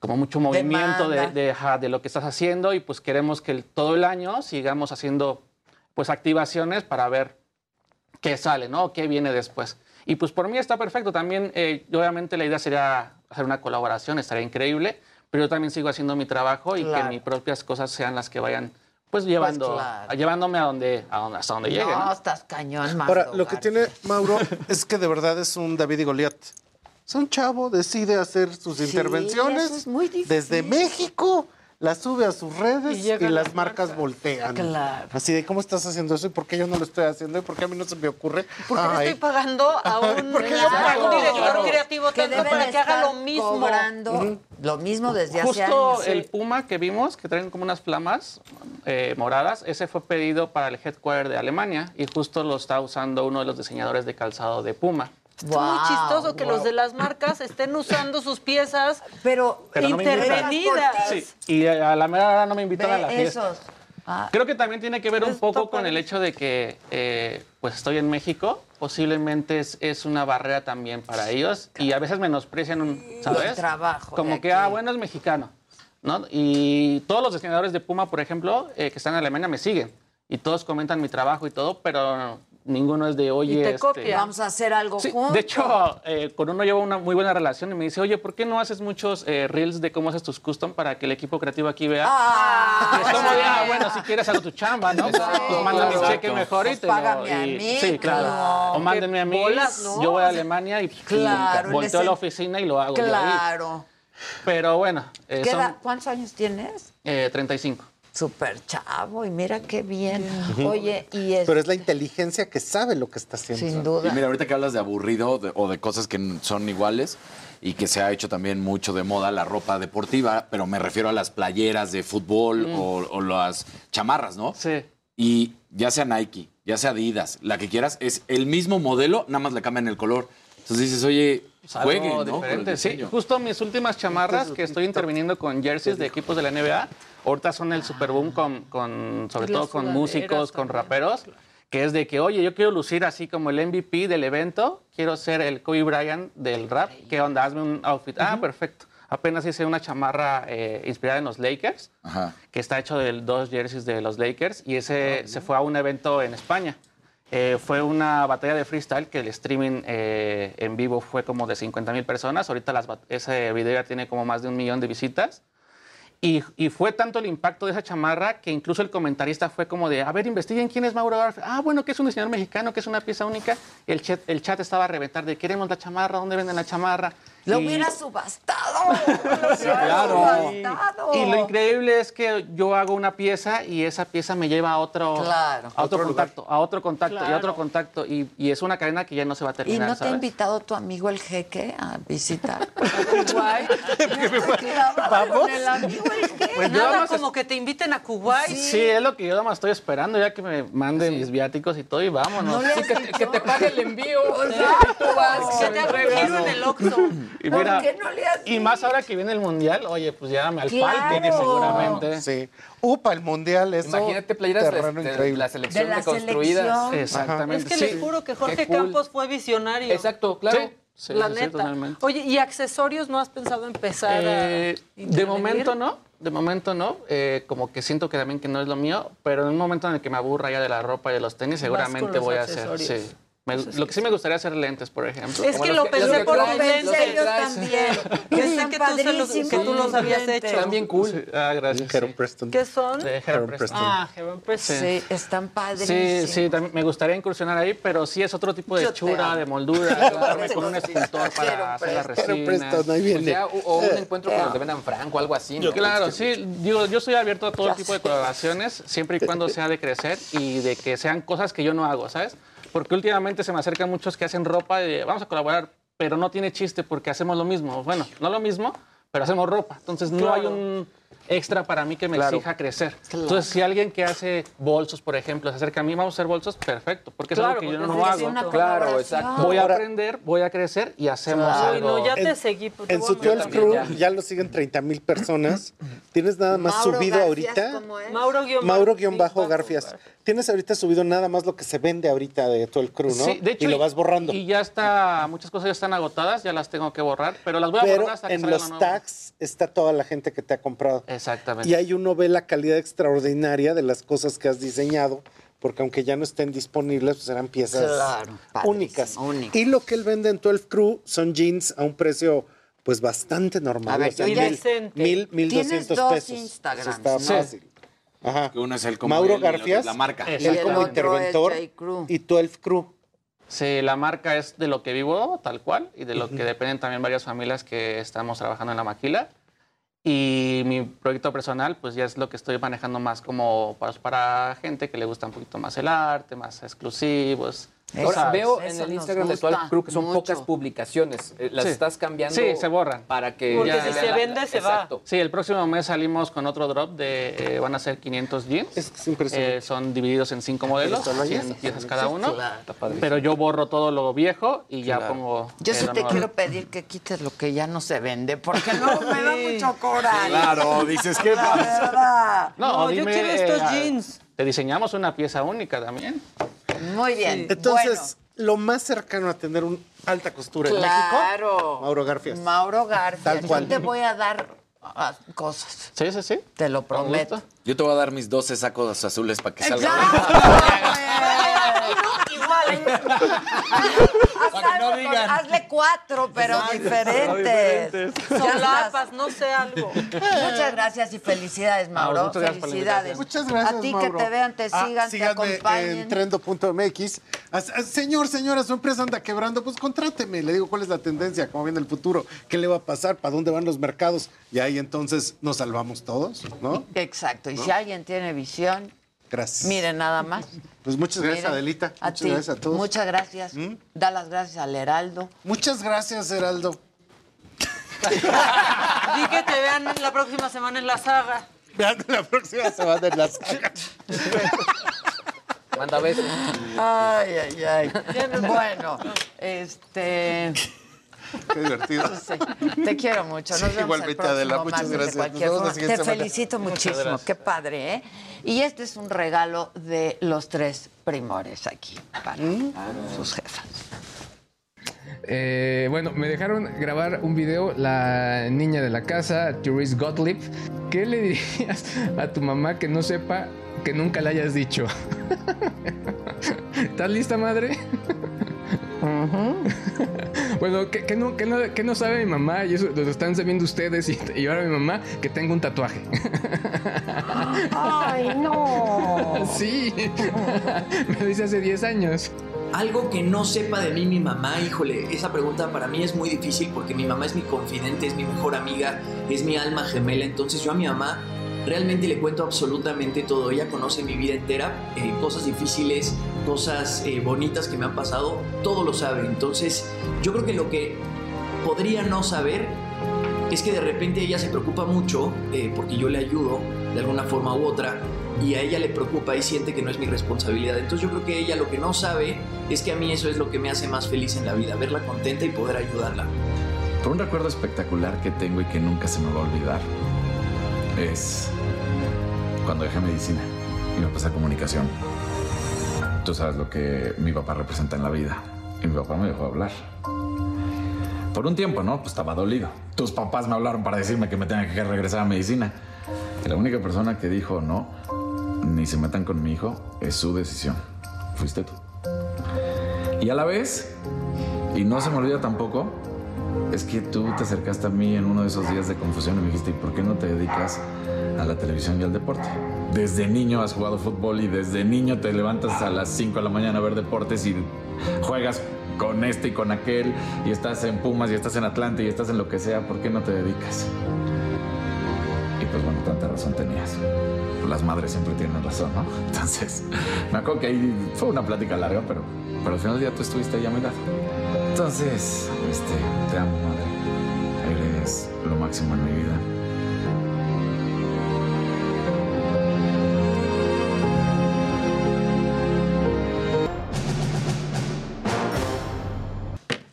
S25: como mucho movimiento de, de, ajá, de lo que estás haciendo y pues queremos que el- todo el año sigamos haciendo pues activaciones para ver qué sale, ¿no? ¿Qué viene después? Y pues por mí está perfecto. También, eh, obviamente, la idea sería hacer una colaboración, estaría increíble, pero yo también sigo haciendo mi trabajo y
S2: Claro.
S25: que mis propias cosas sean las que vayan pues llevando,
S2: claro.
S25: llevándome a donde, a donde, hasta donde llegue.
S2: No,
S25: ¿no?
S2: estás cañón, Mauro
S24: Ahora, lo que tiene Mauro es que de verdad es un David y Goliat. Es un chavo, decide hacer sus
S2: Sí,
S24: intervenciones
S2: eso es muy difícil.
S24: desde México, las sube a sus redes
S19: Y
S24: las
S19: las
S24: marcas voltean.
S2: Claro.
S24: Así de, ¿cómo estás haciendo eso? ¿Y por qué yo no lo estoy haciendo? ¿Y por qué a mí no se me ocurre?
S19: Porque le estoy pagando a un,
S24: ¿Por qué yo
S19: a
S24: pago?
S19: un director
S24: Claro.
S19: creativo
S2: que
S19: tanto
S2: debe
S19: para
S2: de
S19: que haga
S2: estar
S19: lo mismo.
S2: cobrando lo mismo desde hace
S25: Justo
S2: años.
S25: el Puma que vimos, que traen como unas flamas eh, moradas, ese fue pedido para el headquarter de Alemania y justo lo está usando uno de los diseñadores de calzado de Puma.
S19: Es muy chistoso que los de las marcas estén usando sus piezas,
S2: pero,
S25: no
S19: intervenidas.
S25: Sí, y a la mera hora no me invitan
S2: Ve
S25: a la fiesta.
S2: esos. Ah,
S25: Creo que también tiene que ver un poco con el hecho de que eh, pues estoy en México, posiblemente es, es una barrera también para ellos y a veces menosprecian un, ¿sabes?
S2: El trabajo
S25: Como que, ah, bueno, es mexicano, ¿no? Y todos los diseñadores de Puma, por ejemplo, eh, que están en Alemania me siguen y todos comentan mi trabajo y todo, pero ninguno es de, oye,
S19: te
S25: este,
S19: copian.
S2: Vamos a hacer algo
S25: Sí,
S2: juntos.
S25: de hecho, eh, con uno llevo una muy buena relación y me dice, oye, ¿por qué no haces muchos eh, reels de cómo haces tus custom para que el equipo creativo aquí vea?
S2: Ah,
S25: Y es como de, ah, bueno, si quieres hago tu chamba, ¿no?
S18: Exacto,
S25: Pues mándame un
S18: exacto.
S25: cheque mejor y
S2: Pues
S25: te lo...
S2: págame a
S25: y-
S2: mí,
S25: Sí, claro. O mándenme a mí,
S19: bolas, ¿no?
S25: yo voy a Alemania y, y
S2: Claro,
S25: volteo a la oficina y lo hago yo ahí.
S2: Claro.
S25: Pero bueno, eh,
S2: ¿Qué
S25: son
S2: edad- ¿Cuántos años tienes?
S25: eh, 35.
S2: Súper chavo y mira qué bien. Oye, y es
S24: Pero es la inteligencia que sabe lo que está haciendo.
S2: sin
S18: Y
S2: duda.
S18: mira, ahorita que hablas de aburrido de- o de cosas que son iguales y que se ha hecho también mucho de moda la ropa deportiva, pero me refiero a las playeras de fútbol o, o las chamarras, ¿no?
S25: Sí.
S18: Y ya sea Nike, ya sea Adidas, la que quieras, es el mismo modelo, nada más le cambian el color. Entonces dices, oye, jueguen, ¿no?
S25: Diferente, sí. Justo mis últimas chamarras que estoy interviniendo con jerseys de equipos de la NBA, ahorita son el super boom con, con sobre
S19: las
S25: todo con músicos, con raperos, que es de que, oye, yo quiero lucir así como el MVP del evento, quiero ser el Kobe Bryant del rap, ¿qué onda? Hazme un outfit. Ah, perfecto. Apenas hice una chamarra eh, inspirada en los Lakers,
S18: Ajá.
S25: que está hecho de dos jerseys de los Lakers, y ese se fue a un evento en España. Eh, fue una batalla de freestyle que el streaming eh, en vivo fue como de 50 mil personas. Ahorita las ese video ya tiene como más de un millón de visitas. Y, y fue tanto el impacto de esa chamarra que incluso el comentarista fue como de, a ver, investiguen quién es Mauro Garfield. Ah, bueno, que es un diseñador mexicano, que es una pieza única. El chat, el chat estaba a reventar de, queremos la chamarra, ¿dónde venden la chamarra?
S2: Lo
S25: Y-
S2: hubiera subastado. Lo
S25: Sí,
S2: hubiera
S25: claro.
S2: subastado.
S25: Y lo increíble es que yo hago una pieza y esa pieza me lleva a otro,
S2: Claro.
S25: a otro,
S2: Otro
S25: contacto, a otro contacto y a otro contacto. Y, y es una cadena que ya no se va a
S2: ¿Y
S25: terminar,
S2: no te ha invitado tu amigo el jeque a visitar?
S19: Kuwait.
S25: ¿Vamos?
S19: Con el amigo el jeque.
S25: Pues
S19: Nada como que te inviten a Kuwait.
S25: Sí, es lo que yo nada más estoy esperando, ya que me manden mis viáticos y todo y vámonos.
S19: No
S25: Sí, que, te pague el envío.
S19: Exacto.
S25: Tú vas,
S19: Que te haga un giro en el Oxxo.
S25: Y,
S19: ¿Por
S25: mira,
S19: qué no le has
S25: y más ahora que viene el mundial, oye, pues llévame al
S24: Claro.
S25: parque seguramente.
S24: Sí. Upa, el mundial, eso.
S20: Imagínate playeras de-
S24: terreno
S20: de la selección
S19: De la
S20: reconstruidas.
S19: selección.
S25: Exactamente.
S19: Es que
S25: sí.
S19: les juro que Jorge
S20: cool.
S19: Campos fue visionario.
S20: Exacto, claro.
S25: Sí, sí,
S19: la neta. Oye, ¿y accesorios no has pensado empezar
S25: Eh,
S19: a
S25: de momento no, de momento no. Eh, como que siento que también que no es lo mío, pero en un momento en el que me aburra ya de la ropa y de los tenis, seguramente voy a hacer. Sí. Me- lo que sí me gustaría hacer lentes, por ejemplo.
S19: Es
S25: Como
S19: que lo pensé
S25: que
S19: por los lentes. Ellos también. Que sé que tú, se los, que tú los habías hecho.
S20: Están bien cool.
S25: Sí, Ah, gracias.
S24: Heron Preston.
S19: ¿Qué son?
S25: De Heron Preston.
S19: Ah, Heron Preston.
S2: Sí, están
S25: Sí,
S2: padrísimos.
S25: sí, también me gustaría incursionar ahí, pero sí es otro tipo de
S2: Yo
S25: hechura, de moldura, con un escultor para hacer las
S24: Heron Preston, ahí viene.
S20: Pues ya, o, un encuentro con los de Benan Franco, algo así. ¿no?
S25: Yo, claro, sí. Digo, yo estoy abierto a todo tipo de colaboraciones, siempre y cuando sea de crecer y de que sean cosas que yo no hago, ¿sabes? Porque últimamente se me acercan muchos que hacen ropa y de, vamos a colaborar, pero no tiene chiste porque hacemos lo mismo. Bueno, no lo mismo, pero hacemos ropa. Entonces no hay un extra para mí que me
S20: Claro.
S25: exija crecer.
S2: Claro.
S25: Entonces, si alguien que hace bolsos, por ejemplo, se acerca a mí, vamos a hacer bolsos, perfecto, porque es algo que yo no
S19: es
S25: hago.
S20: Claro, exacto.
S25: Voy a aprender, voy a crecer y hacemos
S19: Uy,
S25: algo.
S19: no, ya te
S24: En-
S19: seguí. pues, te
S24: En
S19: voy
S24: su
S19: a
S24: 12
S19: mandar.
S24: Crew
S20: ya.
S24: ya lo siguen 30 mil personas. Tienes nada más
S2: Mauro
S24: subido
S2: Garfias,
S24: ahorita.
S2: ¿cómo es?
S19: Mauro guion
S24: Mauro-Bajo Garfias. Tienes ahorita subido nada más lo que se vende ahorita de todo el crew, ¿no?
S25: Sí, de hecho,
S24: y lo vas borrando.
S25: Y ya está, muchas cosas ya están agotadas, ya las tengo que borrar, pero las voy a
S24: Pero
S25: borrar hasta que
S24: en
S25: salga
S24: los tags está toda la gente que te ha comprado.
S25: Exactamente.
S24: Y ahí uno ve la calidad extraordinaria de las cosas que has diseñado, porque aunque ya no estén disponibles, pues eran piezas
S2: Claro,
S24: únicas.
S2: único.
S24: Y lo que él vende en 12 Crew son jeans a un precio pues bastante normal.
S2: A ver,
S24: o sea, mil, mil, mil
S2: Tienes
S24: doscientos
S2: dos
S24: pesos.
S2: Instagrams,
S24: Eso está
S2: ¿no?
S24: fácil. Ajá.
S18: Que uno es el como
S24: Mauro Garfias,
S18: la marca.
S24: él
S2: Y el
S24: como interventor y 12 Crew.
S25: Sí, la marca es de lo que vivo, tal cual, y de lo que dependen también varias familias que estamos trabajando en la maquila. Y mi proyecto personal, pues ya es lo que estoy manejando más como para, para gente que le gusta un poquito más el arte, más exclusivos.
S20: Ahora veo en el Instagram de Crew que son
S2: mucho.
S20: pocas publicaciones. Eh, Las
S25: Sí.
S20: estás cambiando.
S25: Sí, se borran.
S20: Para que.
S19: Porque
S25: Ya.
S19: si se vende, se va.
S20: Exacto.
S25: Sí, el próximo mes salimos con otro drop de, eh, van a ser 500 jeans.
S24: Es, es impresionante.
S25: Eh, son divididos en cinco modelos,
S24: solo hay
S25: 100
S24: eso.
S25: piezas cada uno.
S2: Claro.
S25: Pero yo borro todo lo viejo y ya pongo.
S2: Yo sí
S25: la
S2: te
S25: nueva.
S2: quiero pedir que quites lo que ya no se vende, porque no me da mucho coraje.
S18: Claro, dices, ¿qué
S2: La
S18: pasa?
S25: No,
S19: No, yo
S25: dime,
S19: quiero estos jeans.
S25: Te diseñamos una pieza única también.
S2: Muy bien.
S24: Entonces, lo más cercano a tener un alta costura en México,
S2: claro.
S24: Mauro Garfias.
S2: Mauro Garfias.
S24: Tal cual.
S2: Yo te voy a dar ah, cosas.
S25: Sí, sí, sí.
S2: Te lo prometo.
S18: Yo te voy a dar mis 12 sacos azules para que salga.
S2: Para
S18: que no digan.
S2: Hazle cuatro, pero diferentes. Ya estás.
S19: Solapas, no sé algo.
S2: Muchas gracias y felicidades, Mauro.
S25: muchas
S2: felicidades.
S24: Muchas gracias,
S2: A ti
S24: Mauro.
S2: que te vean, te
S24: Ah,
S2: sigan, te acompañen.
S24: en trendo.mx. Señor, señora, su empresa anda quebrando, pues contráteme. Le digo cuál es la tendencia, cómo viene el futuro, qué le va a pasar, para dónde van los mercados. Y ahí entonces nos salvamos todos, ¿no?
S2: Exacto. Y si alguien tiene visión,
S24: Gracias.
S2: miren nada más.
S24: Pues muchas gracias,
S2: Miren,
S24: Adelita.
S2: A
S24: muchas
S2: ti.
S24: gracias a todos.
S2: Muchas gracias.
S24: ¿Mm?
S2: Da las gracias al Heraldo.
S24: Muchas gracias, Heraldo.
S19: Di que te vean la próxima semana en la saga.
S24: Vean la próxima semana en la saga.
S20: Manda besos.
S2: Ay, ay, ay. Bueno, este.
S24: Qué divertido.
S2: sí, te quiero mucho. Nos
S24: Sí,
S2: vemos
S24: igualmente, Adela, muchas gracias.
S2: Te
S24: semana.
S2: felicito muchísimo. Qué padre, ¿eh? Y este es un regalo de los tres primores aquí para,
S24: ¿Mm?
S2: sus jefas.
S27: Eh, bueno, me dejaron grabar un video la niña de la casa, Therese Gottlieb. ¿Qué le dirías a tu mamá que no sepa que nunca le hayas dicho? ¿Estás lista, madre? Bueno, que, que no, que, no, que no sabe mi mamá y eso lo están sabiendo ustedes y, y ahora mi mamá que tengo un tatuaje.
S28: Ay, no.
S27: Sí, me lo hice hace 10 años.
S21: Algo que no sepa de mí mi mamá, híjole, esa pregunta para mí es muy difícil porque mi mamá es mi confidente, es mi mejor amiga, es mi alma gemela. Entonces yo a mi mamá realmente le cuento absolutamente todo. Ella conoce mi vida entera, eh, cosas difíciles, cosas eh, bonitas que me han pasado, todo lo sabe. Entonces yo creo que lo que podría no saber es que de repente ella se preocupa mucho eh, porque yo le ayudo de alguna forma u otra y a ella le preocupa y siente que no es mi responsabilidad. Entonces yo creo que ella lo que no sabe es que a mí eso es lo que me hace más feliz en la vida, verla contenta y poder ayudarla.
S18: Pero un recuerdo espectacular que tengo y que nunca se me va a olvidar es cuando dejé medicina y me pasé a comunicación. Tú sabes lo que mi papá representa en la vida y mi papá me dejó hablar. Por un tiempo, ¿no? Pues estaba dolido. Tus papás me hablaron para decirme que me tenía que regresar a medicina. Y la única persona que dijo no, ni se metan con mi hijo, es su decisión. Fuiste tú. Y a la vez, y no se me olvida tampoco, es que tú te acercaste a mí en uno de esos días de confusión y me dijiste, ¿y por qué no te dedicas a la televisión y al deporte? Desde niño has jugado fútbol y desde niño te levantas a las 5 de la mañana a ver deportes y juegas con este y con aquel y estás en Pumas y estás en Atlante y estás en lo que sea, ¿por qué no te dedicas? Y pues bueno, tanta razón tenías. Las madres siempre tienen razón, ¿no? Entonces, me acuerdo que ahí fue una plática larga, pero, pero al final del día tú estuviste ahí a mi lado. Entonces, este, te amo, madre. Eres lo máximo en mi vida.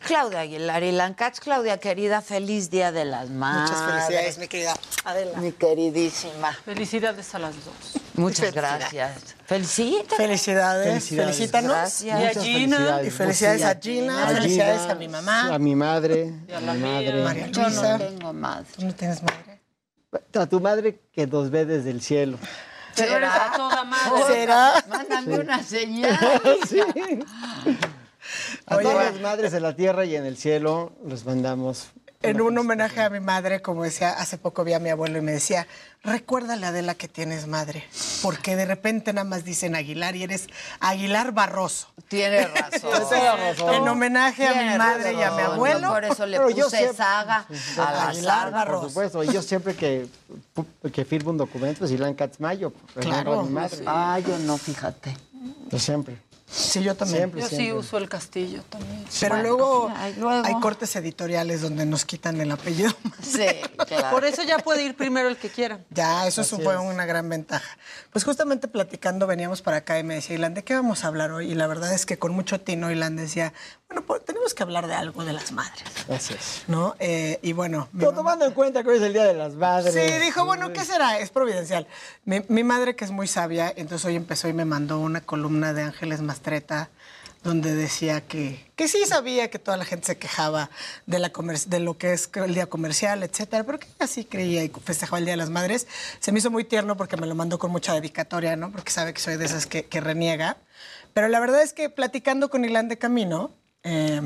S2: Claudia Aguilar y Lancach. Claudia, querida, feliz Día de las Madres.
S29: Muchas felicidades, mi querida Adela.
S2: Mi queridísima.
S19: Felicidades a las dos.
S2: Muchas
S29: Felicidades.
S2: gracias. Felicita.
S29: Felicidades.
S2: Felicidades.
S29: Felicítanos.
S2: Gracias.
S29: Y a Gina.
S2: felicidades.
S29: Y felicidades a Gina.
S30: A
S29: Felicidades a mi mamá.
S30: A mi madre.
S29: Y a la
S30: mi
S29: mía.
S30: madre.
S29: María
S2: Yo
S29: Luisa.
S2: no tengo madre.
S29: ¿Tú no tienes madre?
S30: A tu madre que nos ve desde el cielo.
S19: Pero eres a toda madre.
S29: ¿Será?
S2: Mándame una señal.
S30: Sí. A
S29: Oye,
S30: todas las madres en la tierra y en el cielo los mandamos.
S29: En un homenaje a mi madre, como decía, hace poco vi a mi abuelo y me decía, recuérdale Adela que tienes madre, porque de repente nada más dicen Aguilar y eres Aguilar Barroso.
S2: Tiene razón.
S29: Entonces, En homenaje a mi madre y a mi abuelo.
S2: Yo por eso le
S30: yo
S2: puse
S30: siempre-
S2: saga a la
S29: Aguilar
S2: saga.
S29: Barroso.
S30: Por supuesto, y yo siempre que, que firmo un documento, pues Ilan Katzmayo,
S29: Claro.
S30: mi madre.
S2: Ah, yo no, fíjate.
S30: Yo siempre.
S29: Sí, yo también.
S30: Siempre,
S19: Yo sí uso el castillo también.
S29: Pero
S2: Bueno,
S29: luego,
S2: ay, luego.
S29: hay cortes editoriales donde nos quitan el apellido.
S2: Sí, claro.
S19: Por eso ya puede ir primero el que quiera.
S29: Ya, eso
S30: Así
S29: fue
S30: es.
S29: una gran ventaja. Pues justamente platicando veníamos para acá y me decía, Ilan, ¿de qué vamos a hablar hoy? Y la verdad es que con mucho tino Ilan decía, bueno, pues tenemos que hablar de algo de las madres,
S30: Así es.
S29: ¿no? Eh, y bueno, mi
S30: Pero
S29: mamá-
S30: tomando en cuenta que hoy es el Día de las Madres.
S29: Sí, dijo, bueno, ¿qué será? Es providencial. Mi, mi madre, que es muy sabia, entonces hoy empezó y me mandó una columna de Ángeles Mastreta donde decía que, que sí sabía que toda la gente se quejaba de, la de lo que es el día comercial, etcétera, pero que ella sí creía y festejaba el Día de las Madres. Se me hizo muy tierno porque me lo mandó con mucha dedicatoria, ¿no? Porque sabe que soy de esas que, que reniega. Pero la verdad es que platicando con Ilan de Camino, eh,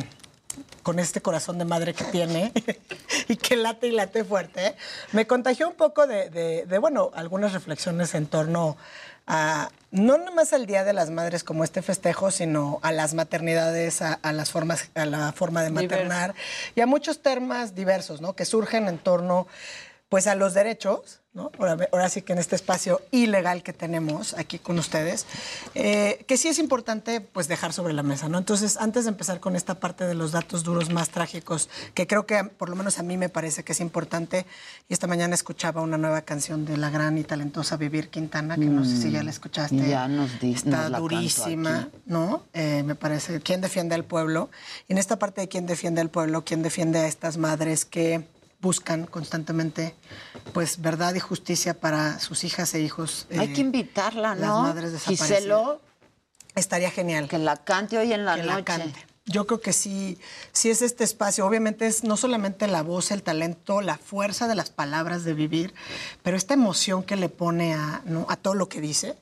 S29: con este corazón de madre que tiene y que late y late fuerte, me contagió un poco de, de- de, bueno, algunas reflexiones en torno a, no nada más al Día de las Madres como este festejo, sino a las maternidades, a, a las formas, a la forma de maternar y a muchos temas diversos, ¿no? Que surgen en torno, pues, a los derechos, ¿no? Ahora, ahora sí que en este espacio ilegal que tenemos aquí con ustedes, eh, que sí es importante pues dejar sobre la mesa, ¿no? Entonces, antes de empezar con esta parte de los datos duros más trágicos, que creo que por lo menos a mí me parece que es importante, y esta mañana escuchaba una nueva canción de la gran y talentosa Vivir Quintana, que no sé si ya la escuchaste.
S2: Mm, Ya nos di-
S29: Está
S2: nos la cantó
S29: durísima. ¿no? Eh, me parece, ¿quién defiende al pueblo? Y en esta parte de quién defiende al pueblo, quién defiende a estas madres que buscan constantemente pues verdad y justicia para sus hijas e hijos.
S2: Hay
S29: eh,
S2: que invitarla,
S29: las
S2: ¿no?
S29: madres desaparecidas.
S2: Giselo,
S29: Estaría genial.
S2: que la cante hoy en la
S29: que
S2: noche.
S29: la cante. Yo creo que sí, sí es este espacio. Obviamente es no solamente la voz, el talento, la fuerza de las palabras de vivir, pero esta emoción que le pone a, ¿no? a todo lo que dice.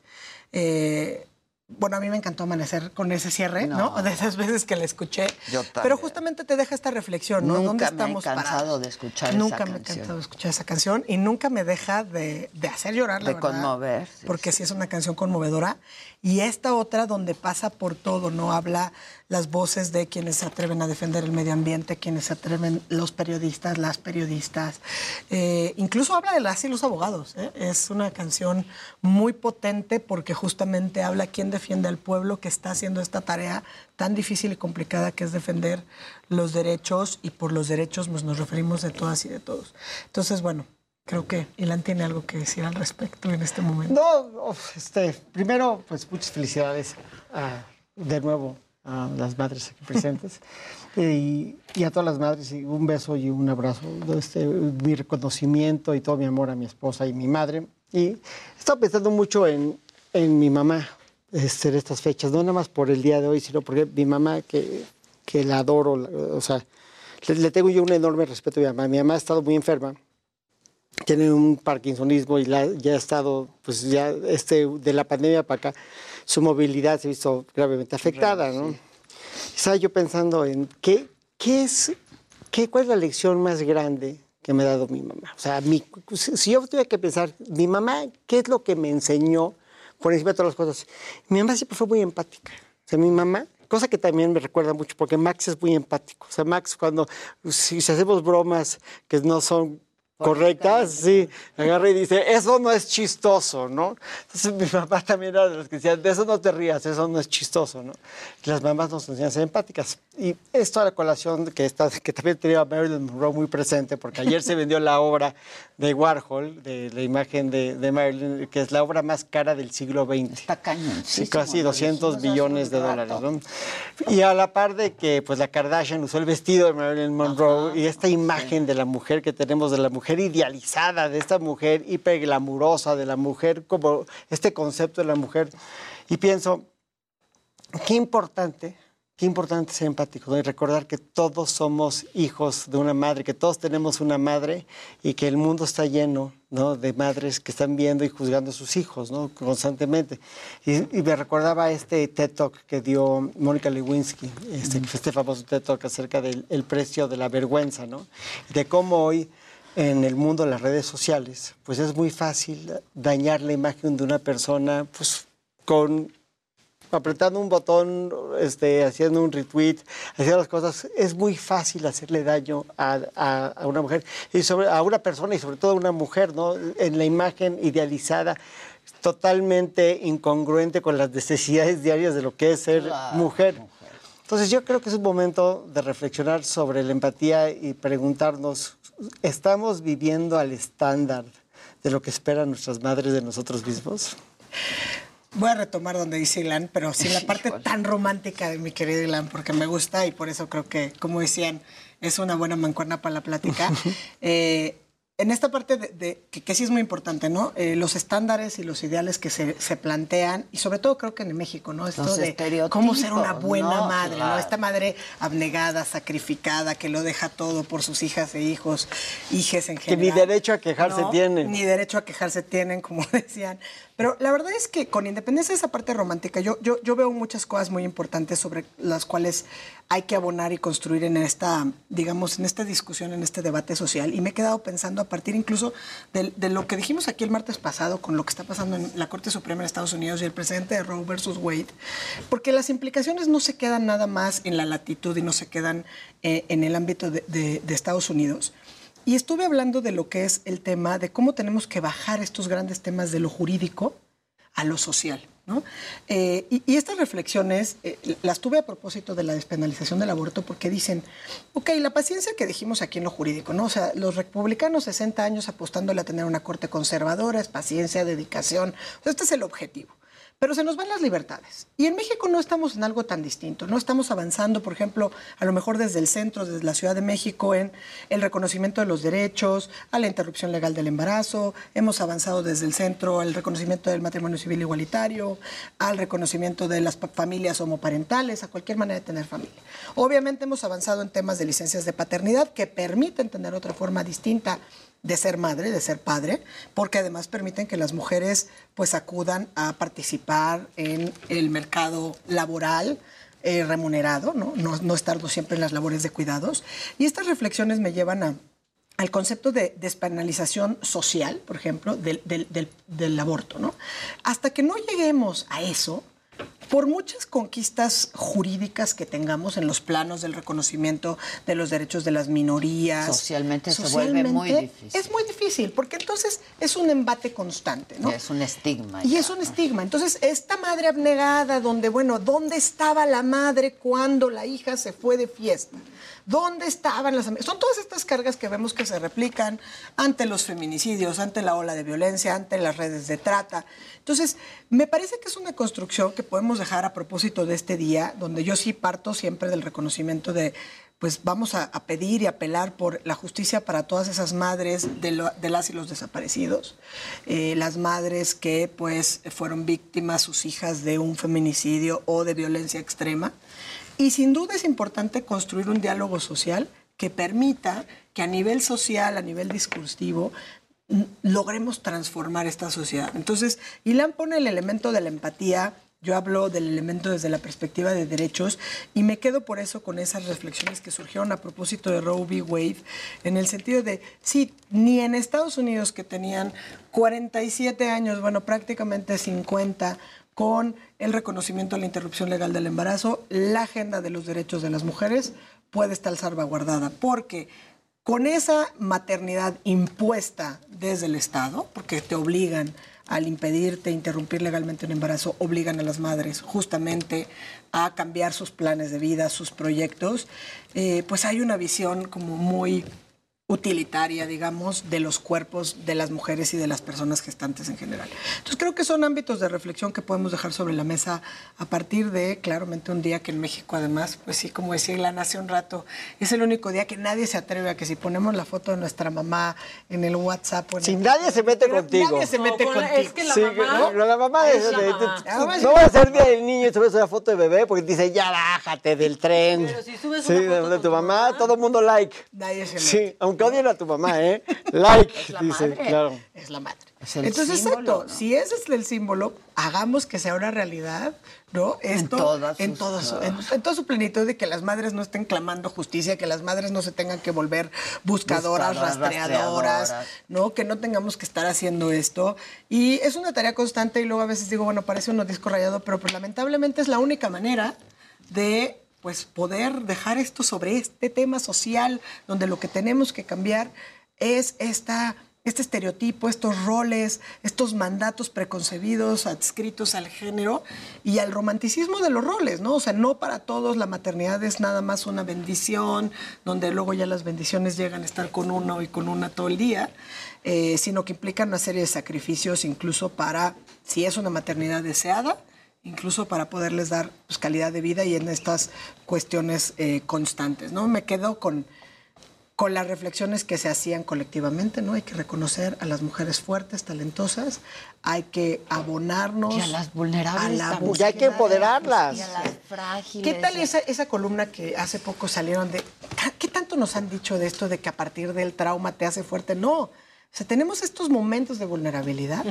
S29: Eh, bueno, a mí me encantó amanecer con ese cierre, ¿no?
S2: No.
S29: De esas veces que la escuché.
S2: Yo también.
S29: Pero justamente te deja esta reflexión, ¿no?
S2: Nunca
S29: ¿Dónde
S2: me he
S29: estamos
S2: cansado de escuchar
S29: Nunca
S2: esa
S29: me he
S2: canción.
S29: cansado de escuchar esa canción y nunca me deja de, de hacer llorar, la
S2: De
S29: verdad.
S2: conmover, sí,
S29: porque sí. es una canción conmovedora. Y esta otra donde pasa por todo, ¿no? Habla las voces de quienes se atreven a defender el medio ambiente, quienes se atreven, los periodistas, las periodistas. Eh, incluso habla de las y los abogados. ¿eh? Es una canción muy potente porque justamente habla quién defiende al pueblo que está haciendo esta tarea tan difícil y complicada que es defender los derechos y por los derechos pues, nos referimos de todas y de todos. Entonces, bueno, creo que Ilan tiene algo que decir al respecto en este momento.
S30: No, este, primero, pues muchas felicidades a- de nuevo a las madres aquí presentes y, y a todas las madres y un beso y un abrazo, este, mi reconocimiento y todo mi amor a mi esposa y mi madre. Y he estado pensando mucho en, en mi mamá este, en estas fechas, no nada más por el día de hoy, sino porque mi mamá, que, que la adoro, o sea, le, le tengo yo un enorme respeto a mi mamá. Mi mamá ha estado muy enferma tiene un parkinsonismo y la- ya ha estado, pues ya este, de la pandemia para acá, su movilidad se ha visto gravemente afectada, ¿no? Estaba yo pensando en qué, qué es, qué, cuál es la lección más grande que me ha dado mi mamá. O sea, mi- si yo tuviera que pensar, mi mamá, ¿qué es lo que me enseñó por encima de todas las cosas? Mi mamá siempre fue muy empática. O sea, mi mamá, cosa que también me recuerda mucho, porque Max es muy empático. O sea, Max, cuando si, si hacemos bromas que no son correctas, sí, agarra y dice, eso no es chistoso, ¿no? Entonces mi mamá también era de los que decían, de eso no te rías, eso no es chistoso, ¿no? Las mamás nos enseñan a ser empáticas. Y esto a la colación que, está, que también tenía a Marilyn Monroe muy presente, porque ayer se vendió la obra de Warhol, de la imagen de, de Marilyn, que es la obra más cara del siglo XX.
S2: Está cañón.
S30: Sí, casi 200 billones de dólares. ¿no? Y a la par de que pues, la Kardashian usó el vestido de Marilyn Monroe y esta imagen de la mujer que tenemos, de la mujer idealizada, de esta mujer hiperglamurosa, de la mujer como este concepto de la mujer. Y pienso, qué importante, qué importante ser empático y recordar que todos somos hijos de una madre, que todos tenemos una madre y que el mundo está lleno ¿no? de madres que están viendo y juzgando a sus hijos ¿no? constantemente. Y, y me recordaba este TED Talk que dio Mónica Lewinsky, este, este famoso TED Talk acerca del el precio de la vergüenza, ¿no? De cómo hoy en el mundo de las redes sociales, pues es muy fácil dañar la imagen de una persona pues, con apretando un botón, este, haciendo un retweet, haciendo las cosas, es muy fácil hacerle daño a, a- a una mujer y sobre, a una persona y sobre todo a una mujer, ¿no? En la imagen idealizada, totalmente incongruente con las necesidades diarias de lo que es ser mujer. Entonces yo creo que es un momento de reflexionar sobre la empatía y preguntarnos, ¿estamos viviendo al estándar de lo que esperan nuestras madres de nosotros mismos?
S29: Voy a retomar donde dice Ilan, pero sí la parte tan romántica de mi querido Ilan, porque me gusta y por eso creo que, como decían, es una buena mancuerna para la plática. Eh, en esta parte de, de- que, que sí es muy importante, ¿no? Eh, los estándares y los ideales que se, se plantean, y sobre todo creo que en México, ¿no? Esto
S2: Los
S29: de cómo ser una buena
S2: ¿no?
S29: madre, ¿no? Esta madre abnegada, sacrificada, que lo deja todo por sus hijas e hijos, hijes en
S30: Que
S29: general.
S30: ni derecho a quejarse
S29: No,
S30: tienen.
S29: Ni derecho a quejarse tienen, como decían. Pero la verdad es que con independencia de esa parte romántica, yo, yo, yo veo muchas cosas muy importantes sobre las cuales hay que abonar y construir en esta, digamos, en esta discusión, en este debate social. Y me he quedado pensando a partir incluso de, lo que dijimos aquí el martes pasado con lo que está pasando en la Corte Suprema de Estados Unidos y el presidente de Roe versus Wade, porque las implicaciones no se quedan nada más en la latitud y no se quedan eh, en el ámbito de Estados Unidos. Y estuve hablando de lo que es el tema de cómo tenemos que bajar estos grandes temas de lo jurídico a lo social. ¿no? Eh, y, estas reflexiones eh, las tuve a propósito de la despenalización del aborto porque dicen, ok, la paciencia que dijimos aquí en lo jurídico, ¿no? O sea, los republicanos 60 años apostándole a tener una corte conservadora, es paciencia, dedicación, este es el objetivo. Pero se nos van las libertades. Y en México no estamos en algo tan distinto. No estamos avanzando, por ejemplo, a lo mejor desde el centro, desde la Ciudad de México, en el reconocimiento de los derechos, a la interrupción legal del embarazo. Hemos avanzado desde el centro al reconocimiento del matrimonio civil igualitario, al reconocimiento de las familias homoparentales, a cualquier manera de tener familia. Obviamente hemos avanzado en temas de licencias de paternidad que permiten tener otra forma distinta de ser madre, de ser padre, porque además permiten que las mujeres pues acudan a participar en el mercado laboral, eh, remunerado, ¿no? ¿no? No siempre en las labores de cuidados. Y estas reflexiones me llevan a, al concepto de despenalización social, por ejemplo, del, del- del- del aborto. ¿no? Hasta que no lleguemos a eso, por muchas conquistas jurídicas que tengamos en los planos del reconocimiento de los derechos de las minorías.
S2: Socialmente se vuelve muy difícil.
S29: Es muy difícil, porque entonces es un embate constante, ¿no?
S2: Es un estigma.
S29: Y
S2: ya.
S29: es un estigma. Entonces, esta madre abnegada, donde, bueno, ¿dónde estaba la madre cuando la hija se fue de fiesta? ¿Dónde estaban las? Son todas estas cargas que vemos que se replican ante los feminicidios, ante la ola de violencia, ante las redes de trata. Entonces, me parece que es una construcción que podemos dejar a propósito de este día, donde yo sí parto siempre del reconocimiento de, pues vamos a, pedir y apelar por la justicia para todas esas madres de las y los desaparecidos, eh, las madres que pues fueron víctimas, sus hijas de un feminicidio o de violencia extrema. Y sin duda es importante construir un diálogo social que permita que a nivel social, a nivel discursivo, n- logremos transformar esta sociedad. Entonces, Ilan pone el elemento de la empatía, yo hablo del elemento desde la perspectiva de derechos y me quedo por eso con esas reflexiones que surgieron a propósito de Roe v. Wade, en el sentido de, sí, ni en Estados Unidos que tenían 47 años, bueno, prácticamente 50, con el reconocimiento de la interrupción legal del embarazo, la agenda de los derechos de las mujeres puede estar salvaguardada, porque con esa maternidad impuesta desde el Estado, porque te obligan al impedirte interrumpir legalmente un embarazo, obligan a las madres justamente a cambiar sus planes de vida, sus proyectos, eh, pues hay una visión como muy utilitaria, digamos, de los cuerpos de las mujeres y de las personas gestantes en general. Entonces creo que son ámbitos de reflexión que podemos dejar sobre la mesa a partir de, claramente, un día que en México, además, pues sí, como decía Ilana hace un rato, es el único día que nadie se atreve a que si ponemos la foto de nuestra mamá en el WhatsApp o en
S30: Si
S29: el-
S30: nadie se mete
S29: Pero
S30: contigo.
S29: Nadie se mete
S19: con la-
S29: contigo.
S19: es que la
S30: Sí,
S19: mamá-
S30: no, la mamá es,
S19: es la
S30: de-
S19: mamá.
S29: Ah,
S30: no va a ser día del niño y subes una foto de bebé porque dice ya bájate del tren.
S19: Pero si subes
S30: sí,
S19: una
S30: de,
S19: foto
S30: de
S19: con
S30: tu mamá, todo el mundo like.
S29: Nadie se mete.
S30: Sí, aunque odien a tu mamá, ¿eh? Like,
S29: Es la
S30: dice,
S29: madre.
S30: claro.
S29: Es la madre.
S2: Es el
S29: Entonces,
S2: símbolo,
S29: exacto,
S2: ¿no?
S29: si ese es el símbolo, hagamos que sea una realidad, ¿no? Esto,
S2: todas
S29: en, todo su, en, en toda su plenitud de que las madres no estén clamando justicia, que las madres no se tengan que volver buscadoras,
S2: Buscadoras,
S29: rastreadoras,
S2: rastreadoras.
S29: ¿no? Que no tengamos que estar haciendo esto. Y es una tarea constante y luego a veces digo, bueno, parece uno disco rayado, pero pues lamentablemente es la única manera de pues poder dejar esto sobre este tema social donde lo que tenemos que cambiar es esta este estereotipo, estos roles, estos mandatos preconcebidos adscritos al género y al romanticismo de los roles, ¿no? O sea, no para todos la maternidad es nada más una bendición, donde luego ya las bendiciones llegan a estar con uno y con una todo el día, eh, sino que implican una serie de sacrificios incluso para, si es una maternidad deseada, incluso para poderles dar pues, calidad de vida y en estas cuestiones eh, constantes, ¿no? Me quedo con con las reflexiones que se hacían colectivamente, ¿no? Hay que reconocer a las mujeres fuertes, talentosas, hay que abonarnos
S2: Y a las vulnerables
S29: a la.
S30: Y hay que empoderarlas.
S2: Y a las frágiles.
S29: ¿Qué tal esa, esa columna que hace poco salieron de... ¿Qué tanto nos han dicho de esto de que a partir del trauma te hace fuerte? No. O sea, tenemos estos momentos de vulnerabilidad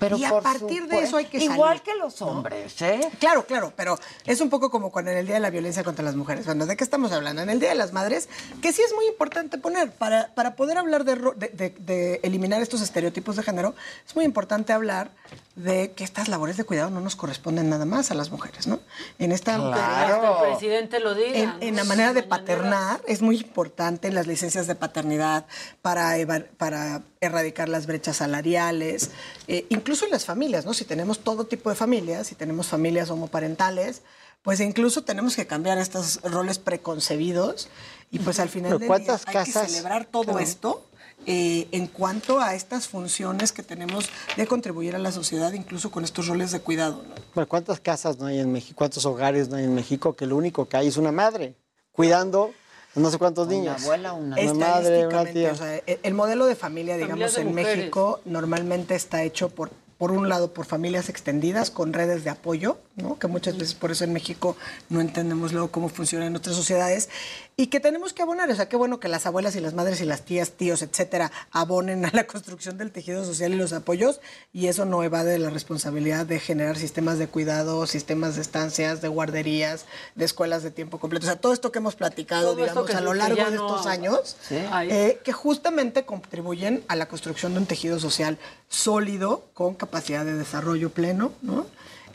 S2: Pero
S29: y a partir de eso hay que
S2: Igual
S29: salir,
S2: que los hombres, ¿eh?
S29: Claro, claro, pero es un poco como cuando en el Día de la Violencia contra las Mujeres. Bueno, ¿de qué estamos hablando? En el Día de las Madres, que sí es muy importante poner, para, para poder hablar de, ro- de- de- de eliminar estos estereotipos de género, es muy importante hablar de que estas labores de cuidado no nos corresponden nada más a las mujeres, ¿no? En esta
S19: Hasta el presidente lo diga.
S29: en, la manera de paternar es muy importante en las licencias de paternidad para, para erradicar las brechas salariales, eh, incluso en las familias, ¿no? Si tenemos todo tipo de familias, si tenemos familias homoparentales, pues incluso tenemos que cambiar estos roles preconcebidos y pues al final
S30: Pero
S29: del
S30: ¿cuántas
S29: día hay que
S30: casas?
S29: celebrar todo
S30: Claro.
S29: esto eh, en cuanto a estas funciones que tenemos de contribuir a la sociedad, incluso con estos roles de cuidado, ¿no?
S30: Bueno, ¿Cuántas casas no hay en México? ¿Cuántos hogares no hay en México que lo único que hay es una madre cuidando no sé cuántos
S2: Una
S30: niños?
S2: abuela, una
S30: Una madre, una
S29: Estadísticamente,
S30: tía.
S29: o sea, el, el modelo de familia, digamos,
S19: de
S29: en
S19: mujeres.
S29: México normalmente está hecho por, por un lado, por familias extendidas con redes de apoyo, ¿no? que muchas veces por eso en México no entendemos luego cómo funciona en nuestras sociedades y que tenemos que abonar. O sea, qué bueno que las abuelas y las madres y las tías, tíos, etcétera, abonen a la construcción del tejido social y los apoyos y eso no evade la responsabilidad de generar sistemas de cuidado, sistemas de estancias, de guarderías, de escuelas de tiempo completo. O sea, todo esto que hemos platicado,
S19: Todo
S29: digamos, a lo largo de estos años,
S19: Sí.
S29: eh, que justamente contribuyen a la construcción de un tejido social sólido, con capacidad de desarrollo pleno, ¿no?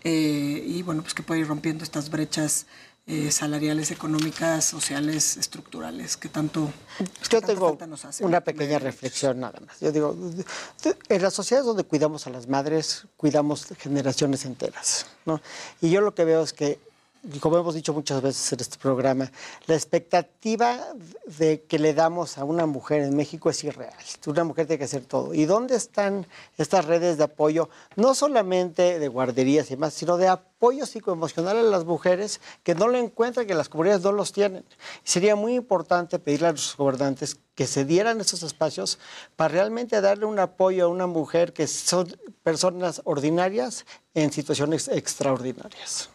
S29: Eh, y bueno, pues que puede ir rompiendo estas brechas eh, salariales, económicas, sociales, estructurales, que tanto, pues, que
S30: Yo
S29: tanta
S30: tengo
S29: falta nos hacen.
S30: una pequeña reflexión nada más. Yo digo, en las sociedades donde cuidamos a las madres, cuidamos generaciones enteras. ¿no? Y yo lo que veo es que, como hemos dicho muchas veces en este programa, la expectativa de que le damos a una mujer en México es irreal. Una mujer tiene que hacer todo. ¿Y dónde están estas redes de apoyo, no solamente de guarderías y demás, sino de apoyo psicoemocional a las mujeres que no lo encuentran, que las comunidades no los tienen? Sería muy importante pedirle a los gobernantes que se dieran esos espacios para realmente darle un apoyo a una mujer que son personas ordinarias en situaciones extraordinarias.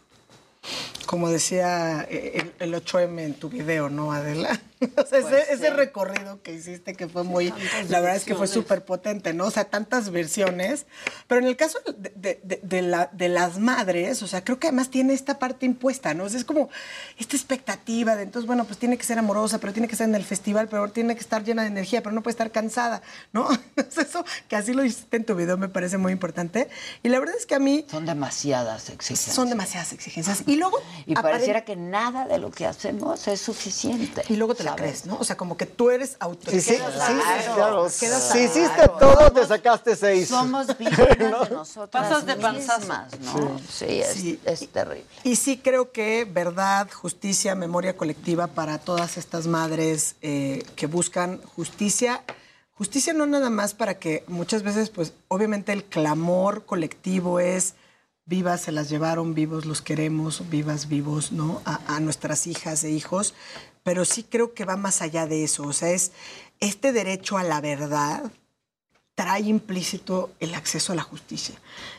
S29: Como decía eh, el, el 8M en tu video, ¿no, Adela? O sea, ese,
S2: Pues
S29: ese
S2: sí.
S29: recorrido que hiciste que fue muy,
S2: Tantas
S29: la verdad es que fue súper potente, ¿no? O sea, tantas versiones. Pero en el caso de, de- de- de la- de las madres, o sea, creo que además tiene esta parte impuesta, ¿no? O sea, es como esta expectativa de, entonces, bueno, pues tiene que ser amorosa, pero tiene que ser en el festival, pero tiene que estar llena de energía, pero no puede estar cansada, ¿no? Entonces, eso, que así lo hiciste en tu video, me parece muy importante. Y la verdad es que a mí...
S2: Son demasiadas exigencias.
S29: Son demasiadas exigencias. Y luego...
S2: Y pareciera que nada de lo que hacemos es suficiente.
S29: Y luego te la crees, ¿no? O sea, como que tú eres autor.
S30: Sí, sí, sí,
S29: Quedas-
S30: claro. Si hiciste todo, te sacaste seis.
S2: Somos víctimas de nosotras
S29: Pasas de
S2: mismas, ¿no? Sí, es,
S29: Sí.
S2: es terrible.
S29: Y sí creo que verdad, justicia, memoria colectiva para todas estas madres eh, que buscan justicia. Justicia no nada más para que muchas veces, pues obviamente el clamor colectivo es vivas se las llevaron, vivos los queremos, vivas, vivos, ¿no? A, a nuestras hijas e hijos. Pero sí creo que va más allá de eso. O sea, es este derecho a la verdad trae implícito el acceso a la justicia.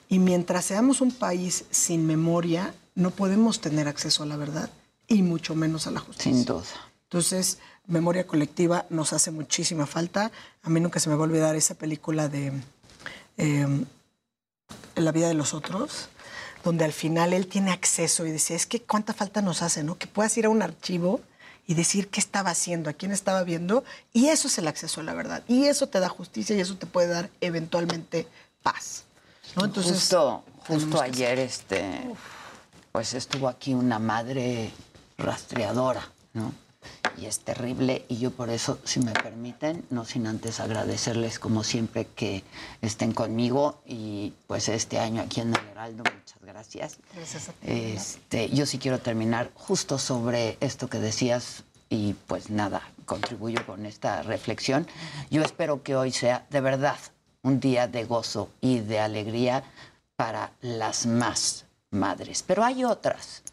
S29: Y mientras seamos un país sin memoria, no podemos tener acceso a la verdad y mucho menos a la justicia.
S2: Sin duda.
S29: Entonces, memoria colectiva nos hace muchísima falta. A mí nunca se me va a olvidar esa película de eh, La vida de los otros, donde al final él tiene acceso y decía, es que cuánta falta nos hace, ¿no? Que puedas ir a un archivo y decir qué estaba haciendo, a quién estaba viendo, y eso es el acceso a la verdad. Y eso te da justicia y eso te puede dar eventualmente paz. ¿no? Entonces,
S2: justo, justo
S29: que
S2: ayer, este, pues estuvo aquí una madre rastreadora, ¿no? Y es terrible, y yo por eso, si me permiten, no sin antes agradecerles como siempre que estén conmigo y pues este año aquí en el Heraldo, muchas gracias.
S29: Gracias a ti.
S2: Este, yo sí quiero terminar justo sobre esto que decías y pues nada, contribuyo con esta reflexión. Yo espero que hoy sea de verdad un día de gozo y de alegría para las más madres. Pero hay otras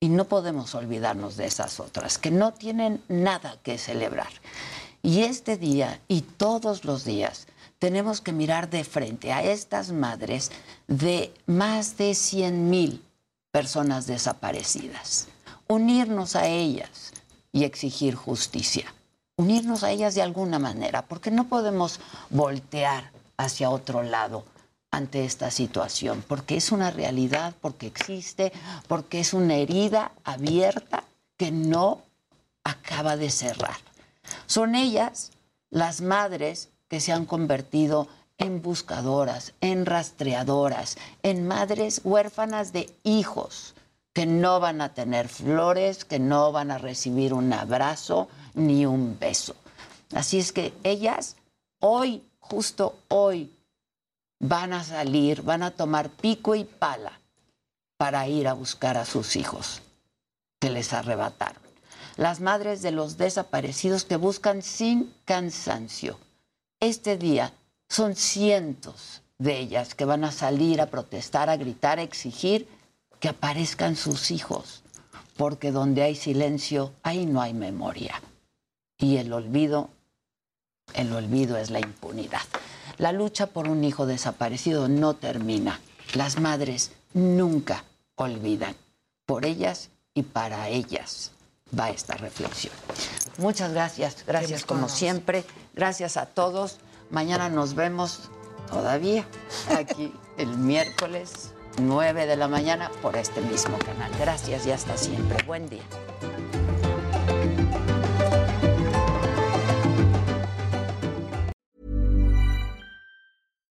S2: y no podemos olvidarnos de esas otras que no tienen nada que celebrar. Y este día y todos los días tenemos que mirar de frente a estas madres de más de 100 mil personas desaparecidas, unirnos a ellas y exigir justicia, unirnos a ellas de alguna manera, porque no podemos voltear hacia otro lado ante esta situación, porque es una realidad, porque existe, porque es una herida abierta que no acaba de cerrar. Son ellas, las madres, que se han convertido en buscadoras, en rastreadoras, en madres huérfanas de hijos que no van a tener flores, que no van a recibir un abrazo ni un beso. Así es que ellas hoy, justo hoy, van a salir, van a tomar pico y pala para ir a buscar a sus hijos que les arrebataron. Las madres de los desaparecidos que buscan sin cansancio. Este día son cientos de ellas que van a salir a protestar, a gritar, a exigir que aparezcan sus hijos, porque donde hay silencio, ahí no hay memoria. Y el olvido, el olvido es la impunidad. La lucha por un hijo desaparecido no termina. Las madres nunca olvidan. Por ellas y para ellas va esta reflexión. Muchas gracias, gracias como siempre, gracias a todos. Mañana nos vemos todavía aquí el miércoles 9 de la mañana por este mismo canal. Gracias y hasta siempre. Buen día.